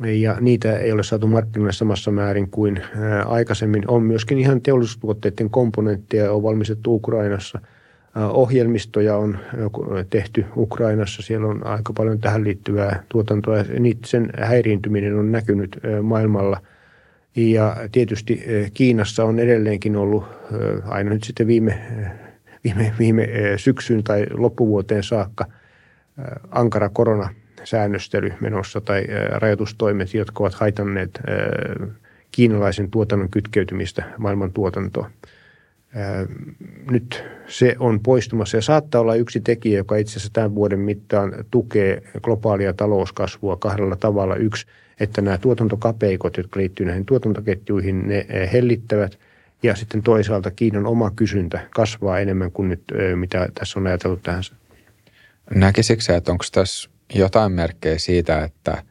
ja niitä ei ole saatu markkinoille samassa määrin kuin aikaisemmin. On myöskin ihan teollisuustuotteiden komponentteja on valmistettu Ukrainassa. Ohjelmistoja on tehty Ukrainassa. Siellä on aika paljon tähän liittyvää tuotantoa. Sen häiriintyminen on näkynyt maailmalla. Ja tietysti Kiinassa on edelleenkin ollut aina nyt sitten viime, viime, viime syksyn tai loppuvuoteen saakka ankara korona säännöstely menossa tai rajoitustoimet, jotka ovat haitanneet kiinalaisen tuotannon kytkeytymistä maailman tuotantoon. Nyt se on poistumassa ja saattaa olla yksi tekijä, joka itse asiassa tämän vuoden mittaan tukee globaalia talouskasvua kahdella tavalla. Yksi, että nämä tuotantokapeikot, jotka liittyy näihin tuotantoketjuihin, ne hellittävät. Ja sitten toisaalta Kiinan oma kysyntä kasvaa enemmän kuin nyt, mitä tässä on ajateltu tähän. Näkisikö että onko tässä jotain merkkejä siitä, että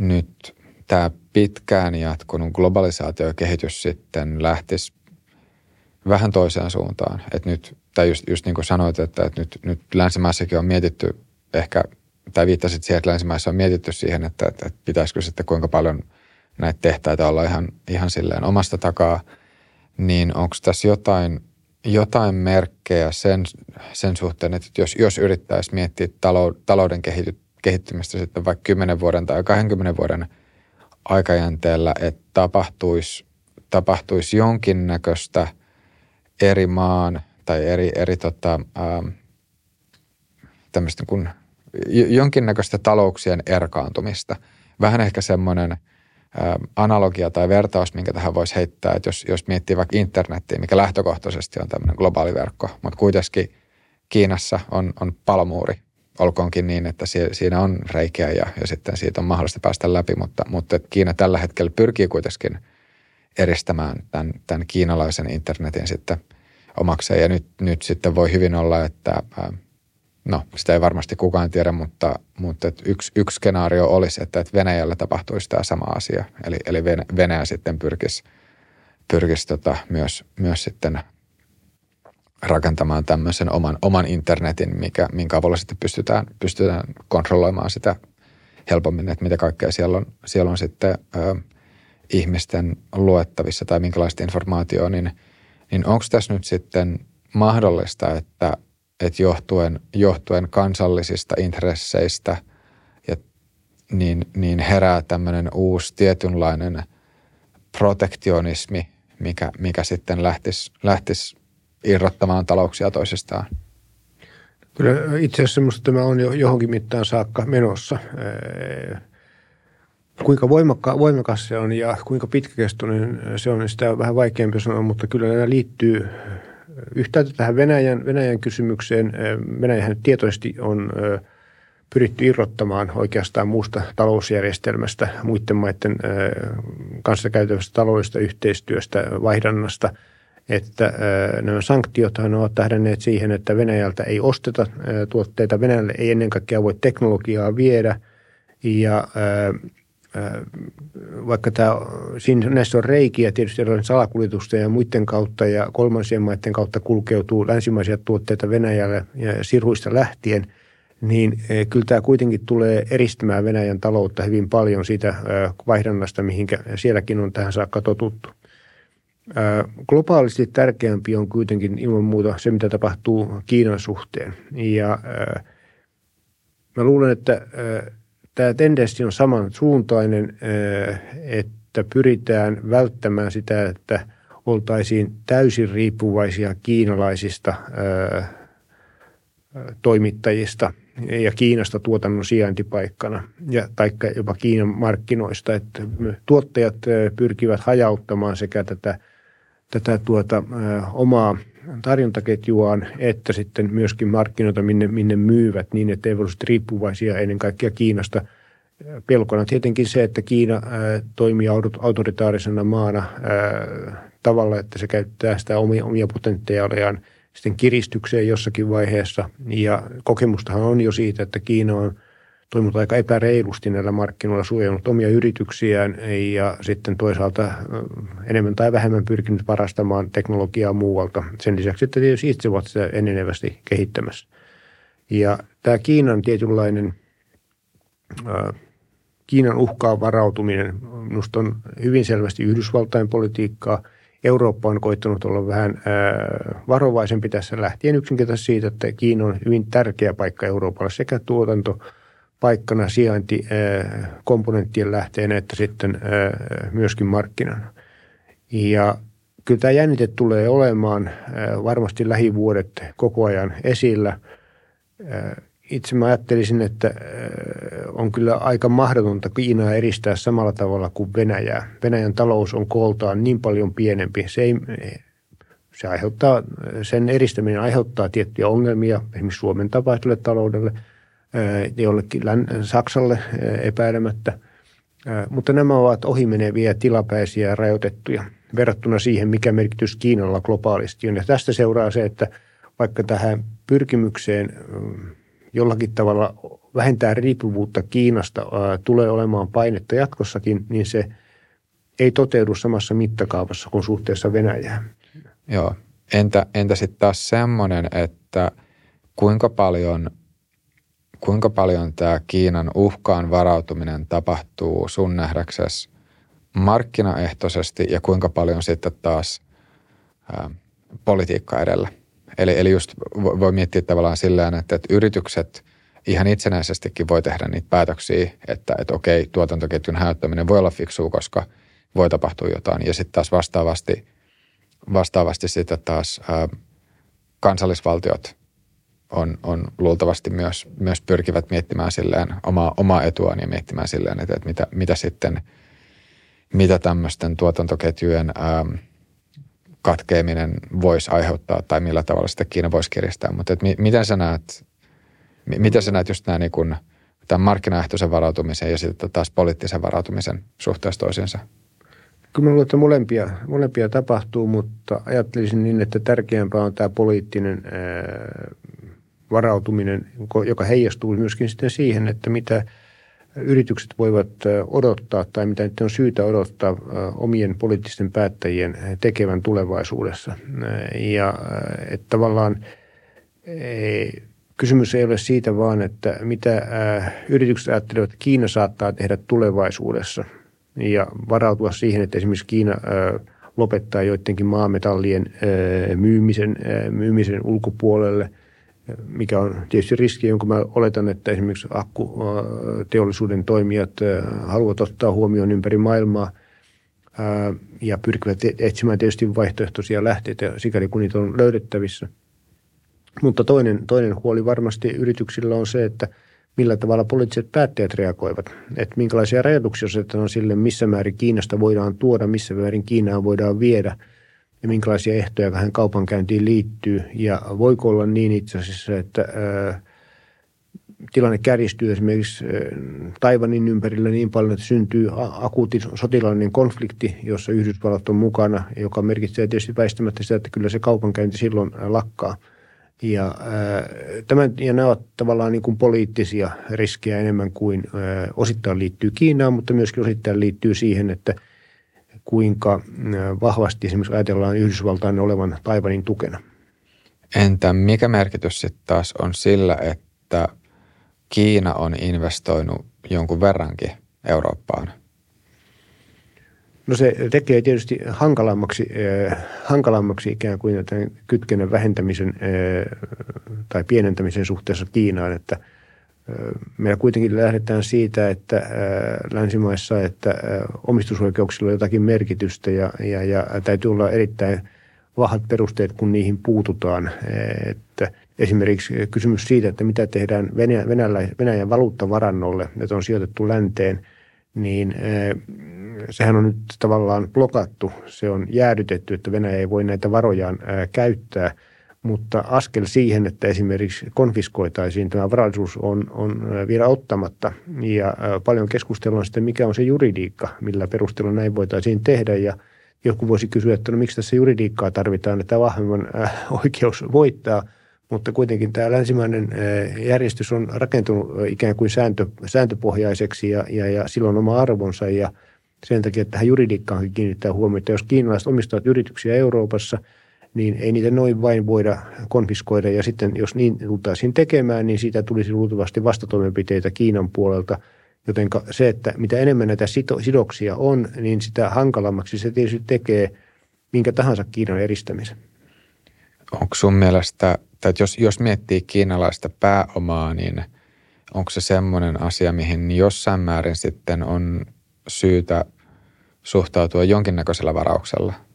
nyt tämä pitkään jatkunut globalisaatiokehitys sitten lähtisi vähän toiseen suuntaan. Että nyt, tai just, just niin kuin sanoit, että, että nyt, nyt länsimaissakin on mietitty ehkä, tai viittasit siihen, että länsimaissa on mietitty siihen, että, että, että pitäisikö sitten kuinka paljon näitä tehtaita olla ihan, ihan silleen omasta takaa, niin onko tässä jotain jotain merkkejä sen, sen suhteen, että jos, jos yrittäisi miettiä talouden kehity, kehittymistä sitten vaikka 10 vuoden tai 20 vuoden aikajänteellä, että tapahtuisi, tapahtuisi jonkinnäköistä eri maan tai eri, eri tota, ähm, niin jonkinnäköistä talouksien erkaantumista. Vähän ehkä semmoinen – analogia tai vertaus, minkä tähän voisi heittää, että jos, jos miettii vaikka internettiä, mikä lähtökohtaisesti on tämmöinen globaali verkko, mutta kuitenkin Kiinassa on, on palomuuri, olkoonkin niin, että siinä on reikiä ja, ja sitten siitä on mahdollista päästä läpi, mutta, mutta Kiina tällä hetkellä pyrkii kuitenkin eristämään tämän, tämän kiinalaisen internetin sitten omakseen. Ja nyt, nyt sitten voi hyvin olla, että no sitä ei varmasti kukaan tiedä, mutta, mutta yksi, yksi skenaario olisi, että, että Venäjällä tapahtuisi tämä sama asia. Eli, eli Venäjä sitten pyrkisi, pyrkisi tota myös, myös sitten rakentamaan tämmöisen oman, oman internetin, mikä, minkä avulla sitten pystytään, pystytään kontrolloimaan sitä helpommin, että mitä kaikkea siellä on, siellä on sitten ö, ihmisten luettavissa tai minkälaista informaatiota, niin, niin onko tässä nyt sitten mahdollista, että että johtuen, johtuen kansallisista intresseistä ja niin, niin herää tämmöinen uusi tietynlainen protektionismi, mikä, mikä sitten lähtisi, lähtisi irrottamaan talouksia toisistaan. Kyllä itse asiassa minusta tämä on jo johonkin mittaan saakka menossa. Kuinka voimakka, voimakas se on ja kuinka pitkäkestoinen se on, sitä on vähän vaikeampi sanoa, mutta kyllä nämä liittyy yhtäältä tähän Venäjän, Venäjän kysymykseen. Venäjähän tietoisesti on pyritty irrottamaan oikeastaan muusta talousjärjestelmästä, muiden maiden kanssa käytävästä taloudellisesta yhteistyöstä, vaihdannasta, että nämä sanktiothan ovat tähdänneet siihen, että Venäjältä ei osteta tuotteita, Venäjälle ei ennen kaikkea voi teknologiaa viedä ja vaikka tämä, siinä, näissä on reikiä tietysti erilaisen salakuljetusten ja muiden kautta ja kolmansien maiden kautta kulkeutuu länsimaisia tuotteita Venäjälle ja siruista lähtien, niin kyllä tämä kuitenkin tulee eristämään Venäjän taloutta hyvin paljon siitä vaihdannasta, mihinkä sielläkin on tähän saakka totuttu. Globaalisti tärkeämpi on kuitenkin ilman muuta se, mitä tapahtuu Kiinan suhteen. Ja mä luulen, että tämä tendenssi on samansuuntainen, että pyritään välttämään sitä, että oltaisiin täysin riippuvaisia kiinalaisista toimittajista ja Kiinasta tuotannon sijaintipaikkana ja taikka jopa Kiinan markkinoista. Että tuottajat pyrkivät hajauttamaan sekä tätä, tätä tuota, omaa tarjontaketjuaan, että sitten myöskin markkinoita, minne, minne myyvät niin, että ei ole riippuvaisia ennen kaikkea Kiinasta. Pelkona tietenkin se, että Kiina toimii autoritaarisena maana ää, tavalla, että se käyttää sitä omia, omia potentiaalejaan sitten kiristykseen jossakin vaiheessa. Ja kokemustahan on jo siitä, että Kiina on – toiminut aika epäreilusti näillä markkinoilla, suojannut omia yrityksiään ja sitten toisaalta enemmän tai vähemmän pyrkinyt varastamaan teknologiaa muualta. Sen lisäksi, että tietysti itse ovat sitä enenevästi kehittämässä. Ja tämä Kiinan tietynlainen, Kiinan uhkaan varautuminen minusta on hyvin selvästi Yhdysvaltain politiikkaa. Eurooppa on koittanut olla vähän varovaisempi tässä lähtien yksinkertaisesti siitä, että Kiina on hyvin tärkeä paikka Euroopalle sekä tuotanto – paikkana sijainti äh, komponenttien lähteenä että sitten äh, myöskin markkinana. Ja kyllä tämä jännite tulee olemaan äh, varmasti lähivuodet koko ajan esillä. Itse mä ajattelisin, että on kyllä aika mahdotonta Kiinaa eristää samalla tavalla kuin Venäjää. Venäjän talous on kooltaan niin paljon pienempi. Se, ei, se aiheuttaa, sen eristäminen aiheuttaa tiettyjä ongelmia esimerkiksi Suomen tapaiselle taloudelle – jollekin Saksalle epäilemättä. Mutta nämä ovat ohimeneviä, tilapäisiä ja rajoitettuja verrattuna siihen, mikä merkitys Kiinalla globaalisti on. Ja tästä seuraa se, että vaikka tähän pyrkimykseen jollakin tavalla vähentää riippuvuutta Kiinasta tulee olemaan painetta jatkossakin, niin se ei toteudu samassa mittakaavassa kuin suhteessa Venäjään. Joo. Entä, entä sitten taas semmoinen, että kuinka paljon kuinka paljon tämä Kiinan uhkaan varautuminen tapahtuu sun nähdäksesi markkinaehtoisesti ja kuinka paljon sitten taas ää, politiikka edellä. Eli, eli just voi miettiä tavallaan sillä että, että yritykset ihan itsenäisestikin voi tehdä niitä päätöksiä, että, että okei, tuotantoketjun hajottaminen voi olla fiksua, koska voi tapahtua jotain. Ja sitten taas vastaavasti, vastaavasti sitten taas ää, kansallisvaltiot on, on luultavasti myös, myös pyrkivät miettimään silleen omaa, omaa etuaan ja miettimään silleen, että, että mitä, mitä sitten, mitä tämmöisten tuotantoketjujen ähm, katkeaminen voisi aiheuttaa tai millä tavalla sitä Kiina voisi kiristää. Mutta että miten sä näet, miten sä näet just nämä niin kuin, tämän markkinaehtoisen varautumisen ja sitten taas poliittisen varautumisen suhteessa toisiinsa? Kyllä minulla että molempia, molempia tapahtuu, mutta ajattelisin niin, että tärkeämpää on tämä poliittinen varautuminen, joka heijastuu myöskin sitten siihen, että mitä yritykset voivat odottaa tai mitä nyt on syytä odottaa omien poliittisten päättäjien tekevän tulevaisuudessa. Ja että tavallaan ei, kysymys ei ole siitä vaan, että mitä yritykset ajattelevat, että Kiina saattaa tehdä tulevaisuudessa ja varautua siihen, että esimerkiksi Kiina lopettaa joidenkin maametallien myymisen, myymisen ulkopuolelle – mikä on tietysti riski, jonka mä oletan, että esimerkiksi akkuteollisuuden toimijat haluavat ottaa huomioon ympäri maailmaa ja pyrkivät e-, etsimään tietysti vaihtoehtoisia lähteitä, sikäli kun niitä on löydettävissä. Mutta toinen, toinen huoli varmasti yrityksillä on se, että millä tavalla poliittiset päättäjät reagoivat. Että minkälaisia rajoituksia asetetaan sille, missä määrin Kiinasta voidaan tuoda, missä määrin Kiinaan voidaan viedä – ja minkälaisia ehtoja tähän kaupankäyntiin liittyy. Ja voiko olla niin itse asiassa, että ää, tilanne kärjistyy esimerkiksi Taivanin ympärillä niin paljon, että syntyy akuutti sotilaallinen konflikti, jossa Yhdysvallat on mukana, joka merkitsee tietysti väistämättä sitä, että kyllä se kaupankäynti silloin lakkaa. Ja, ää, tämän, ja nämä ovat tavallaan niin kuin poliittisia riskejä enemmän kuin ää, osittain liittyy Kiinaan, mutta myöskin osittain liittyy siihen, että – kuinka vahvasti esimerkiksi ajatellaan Yhdysvaltain olevan Taivanin tukena. Entä mikä merkitys sitten taas on sillä, että Kiina on investoinut jonkun verrankin Eurooppaan? No se tekee tietysti hankalammaksi, hankalammaksi ikään kuin tämän kytkennän vähentämisen äh, tai pienentämisen suhteessa Kiinaan, että Meillä kuitenkin lähdetään siitä, että länsimaissa, että omistusoikeuksilla on jotakin merkitystä ja, ja, ja täytyy olla erittäin vahvat perusteet, kun niihin puututaan. Että esimerkiksi kysymys siitä, että mitä tehdään Venäjän, Venäjän valuuttavarannolle, että on sijoitettu länteen, niin sehän on nyt tavallaan blokattu. Se on jäädytetty, että Venäjä ei voi näitä varojaan käyttää – mutta askel siihen, että esimerkiksi konfiskoitaisiin tämä varallisuus on, on vielä ottamatta. Ja paljon keskustellaan sitten, mikä on se juridiikka, millä perusteella näin voitaisiin tehdä. Ja joku voisi kysyä, että no miksi tässä juridiikkaa tarvitaan, että vahvemman oikeus voittaa. Mutta kuitenkin tämä länsimainen järjestys on rakentunut ikään kuin sääntö, sääntöpohjaiseksi ja, ja, ja silloin oma arvonsa. Ja sen takia tähän juridiikkaan kiinnittää huomiota. Jos kiinalaiset omistavat yrityksiä Euroopassa – niin ei niitä noin vain voida konfiskoida. Ja sitten jos niin tultaisiin tekemään, niin siitä tulisi luultavasti vastatoimenpiteitä Kiinan puolelta. Joten se, että mitä enemmän näitä sidoksia on, niin sitä hankalammaksi se tietysti tekee minkä tahansa Kiinan eristämisen. Onko sun mielestä, että jos, jos miettii kiinalaista pääomaa, niin onko se semmoinen asia, mihin jossain määrin sitten on syytä suhtautua jonkinnäköisellä varauksella –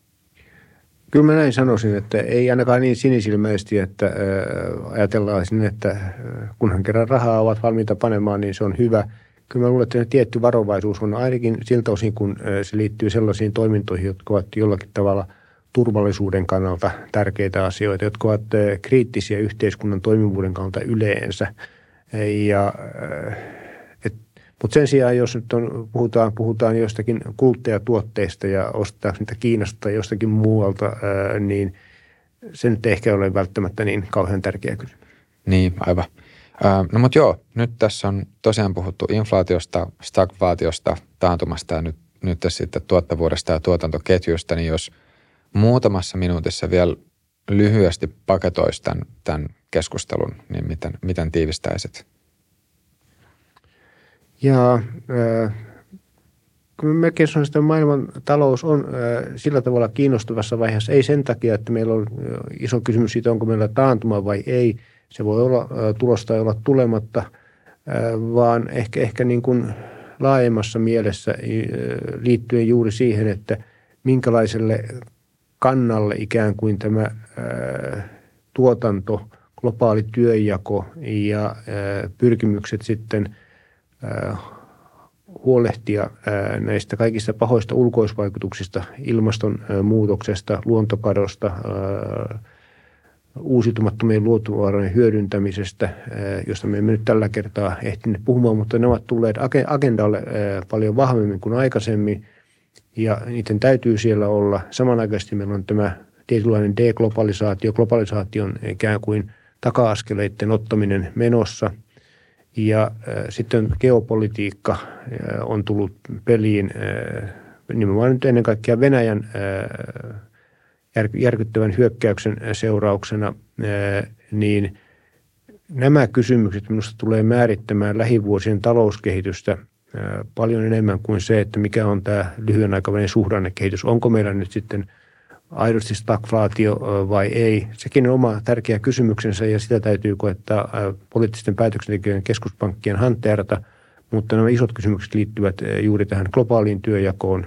Kyllä mä näin sanoisin, että ei ainakaan niin sinisilmäisesti, että ajatellaan sinne, että kunhan kerran rahaa ovat valmiita panemaan, niin se on hyvä. Kyllä mä luulen, että tietty varovaisuus on ainakin siltä osin, kun se liittyy sellaisiin toimintoihin, jotka ovat jollakin tavalla turvallisuuden kannalta tärkeitä asioita, jotka ovat kriittisiä yhteiskunnan toimivuuden kannalta yleensä. Ja mutta sen sijaan, jos nyt on, puhutaan, puhutaan jostakin kuluttajatuotteista ja ostetaan niitä Kiinasta tai jostakin muualta, niin se nyt ehkä ole välttämättä niin kauhean tärkeä kysymys. Niin, aivan. No mutta joo, nyt tässä on tosiaan puhuttu inflaatiosta, stagflaatiosta, taantumasta ja nyt, nyt sitten tuottavuudesta ja tuotantoketjusta, niin jos muutamassa minuutissa vielä lyhyesti paketoisi tämän, tämän keskustelun, niin miten, miten tiivistäisit? Ja äh, kyllä melkein sanon, että maailman talous on äh, sillä tavalla kiinnostavassa vaiheessa. Ei sen takia, että meillä on äh, iso kysymys siitä, onko meillä taantuma vai ei. Se voi olla tulosta tai olla tulematta, vaan ehkä, ehkä niin kuin laajemmassa mielessä liittyen juuri siihen, että minkälaiselle kannalle ikään kuin tämä tuotanto, globaali työnjako ja pyrkimykset sitten – huolehtia näistä kaikista pahoista ulkoisvaikutuksista, ilmastonmuutoksesta, luontokadosta, uusiutumattomien luontovarojen hyödyntämisestä, josta me emme nyt tällä kertaa ehtineet puhumaan, mutta ne ovat tulleet agendalle paljon vahvemmin kuin aikaisemmin. Ja niiden täytyy siellä olla. Samanaikaisesti meillä on tämä tietynlainen deglobalisaatio, globalisaation ikään kuin taka-askeleiden ottaminen menossa – ja äh, sitten geopolitiikka äh, on tullut peliin äh, nimenomaan nyt ennen kaikkea Venäjän järkyttävän hyökkäyksen seurauksena, niin nämä kysymykset minusta tulee määrittämään lähivuosien talouskehitystä paljon enemmän kuin se, että mikä on tämä lyhyen aikavälin suhdannekehitys. Onko meillä nyt sitten – aidosti stagflaatio vai ei. Sekin on oma tärkeä kysymyksensä ja sitä täytyy koettaa poliittisten päätöksentekijöiden keskuspankkien hanteerata, mutta nämä isot kysymykset liittyvät juuri tähän globaaliin työjakoon,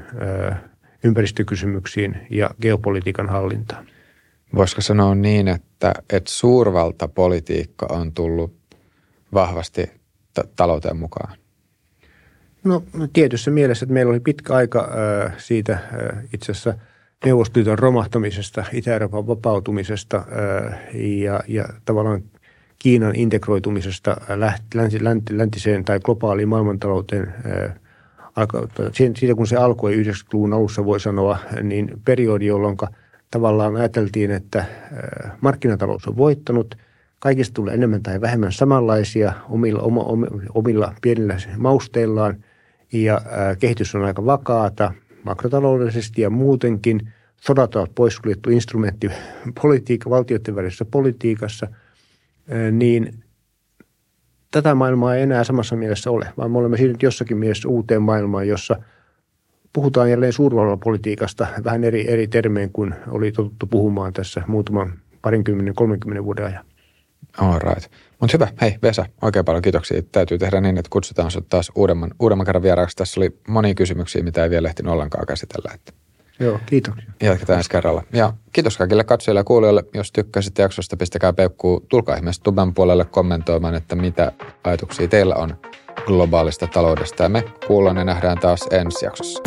ympäristökysymyksiin ja geopolitiikan hallintaan. Voisiko sanoa niin, että, että suurvaltapolitiikka on tullut vahvasti t- talouteen mukaan? No tietyssä mielessä, että meillä oli pitkä aika siitä itse asiassa – Neuvostoliiton romahtamisesta, Itä-Euroopan vapautumisesta ja, ja tavallaan Kiinan integroitumisesta länti, länti, läntiseen tai globaaliin maailmantalouteen siitä kun se alkoi 90-luvun alussa voi sanoa, niin periodi, jolloin tavallaan ajateltiin, että markkinatalous on voittanut, kaikista tulee enemmän tai vähemmän samanlaisia omilla, oma, omilla pienillä mausteillaan ja kehitys on aika vakaata – makrotaloudellisesti ja muutenkin. Sodat ovat poissuljettu instrumentti politiikka, valtioiden välisessä politiikassa, niin tätä maailmaa ei enää samassa mielessä ole, vaan me olemme siirtyneet jossakin mielessä uuteen maailmaan, jossa puhutaan jälleen suurvaltapolitiikasta vähän eri, eri termein kuin oli totuttu puhumaan tässä muutaman parinkymmenen, kolmenkymmenen vuoden ajan. All right. Mutta hyvä. Hei Vesa, oikein paljon kiitoksia. Täytyy tehdä niin, että kutsutaan sinut taas uudemman, uudemman kerran vieraaksi. Tässä oli monia kysymyksiä, mitä ei vielä ehtinyt ollenkaan käsitellä. Että Joo, kiitoksia. Jatketaan ensi kerralla. Ja kiitos kaikille katsojille ja kuulijoille. Jos tykkäsitte jaksosta, pistäkää peukkuu. Tulkaa ihmeessä tuben puolelle kommentoimaan, että mitä ajatuksia teillä on globaalista taloudesta. Ja me kuullaan ja nähdään taas ensi jaksossa.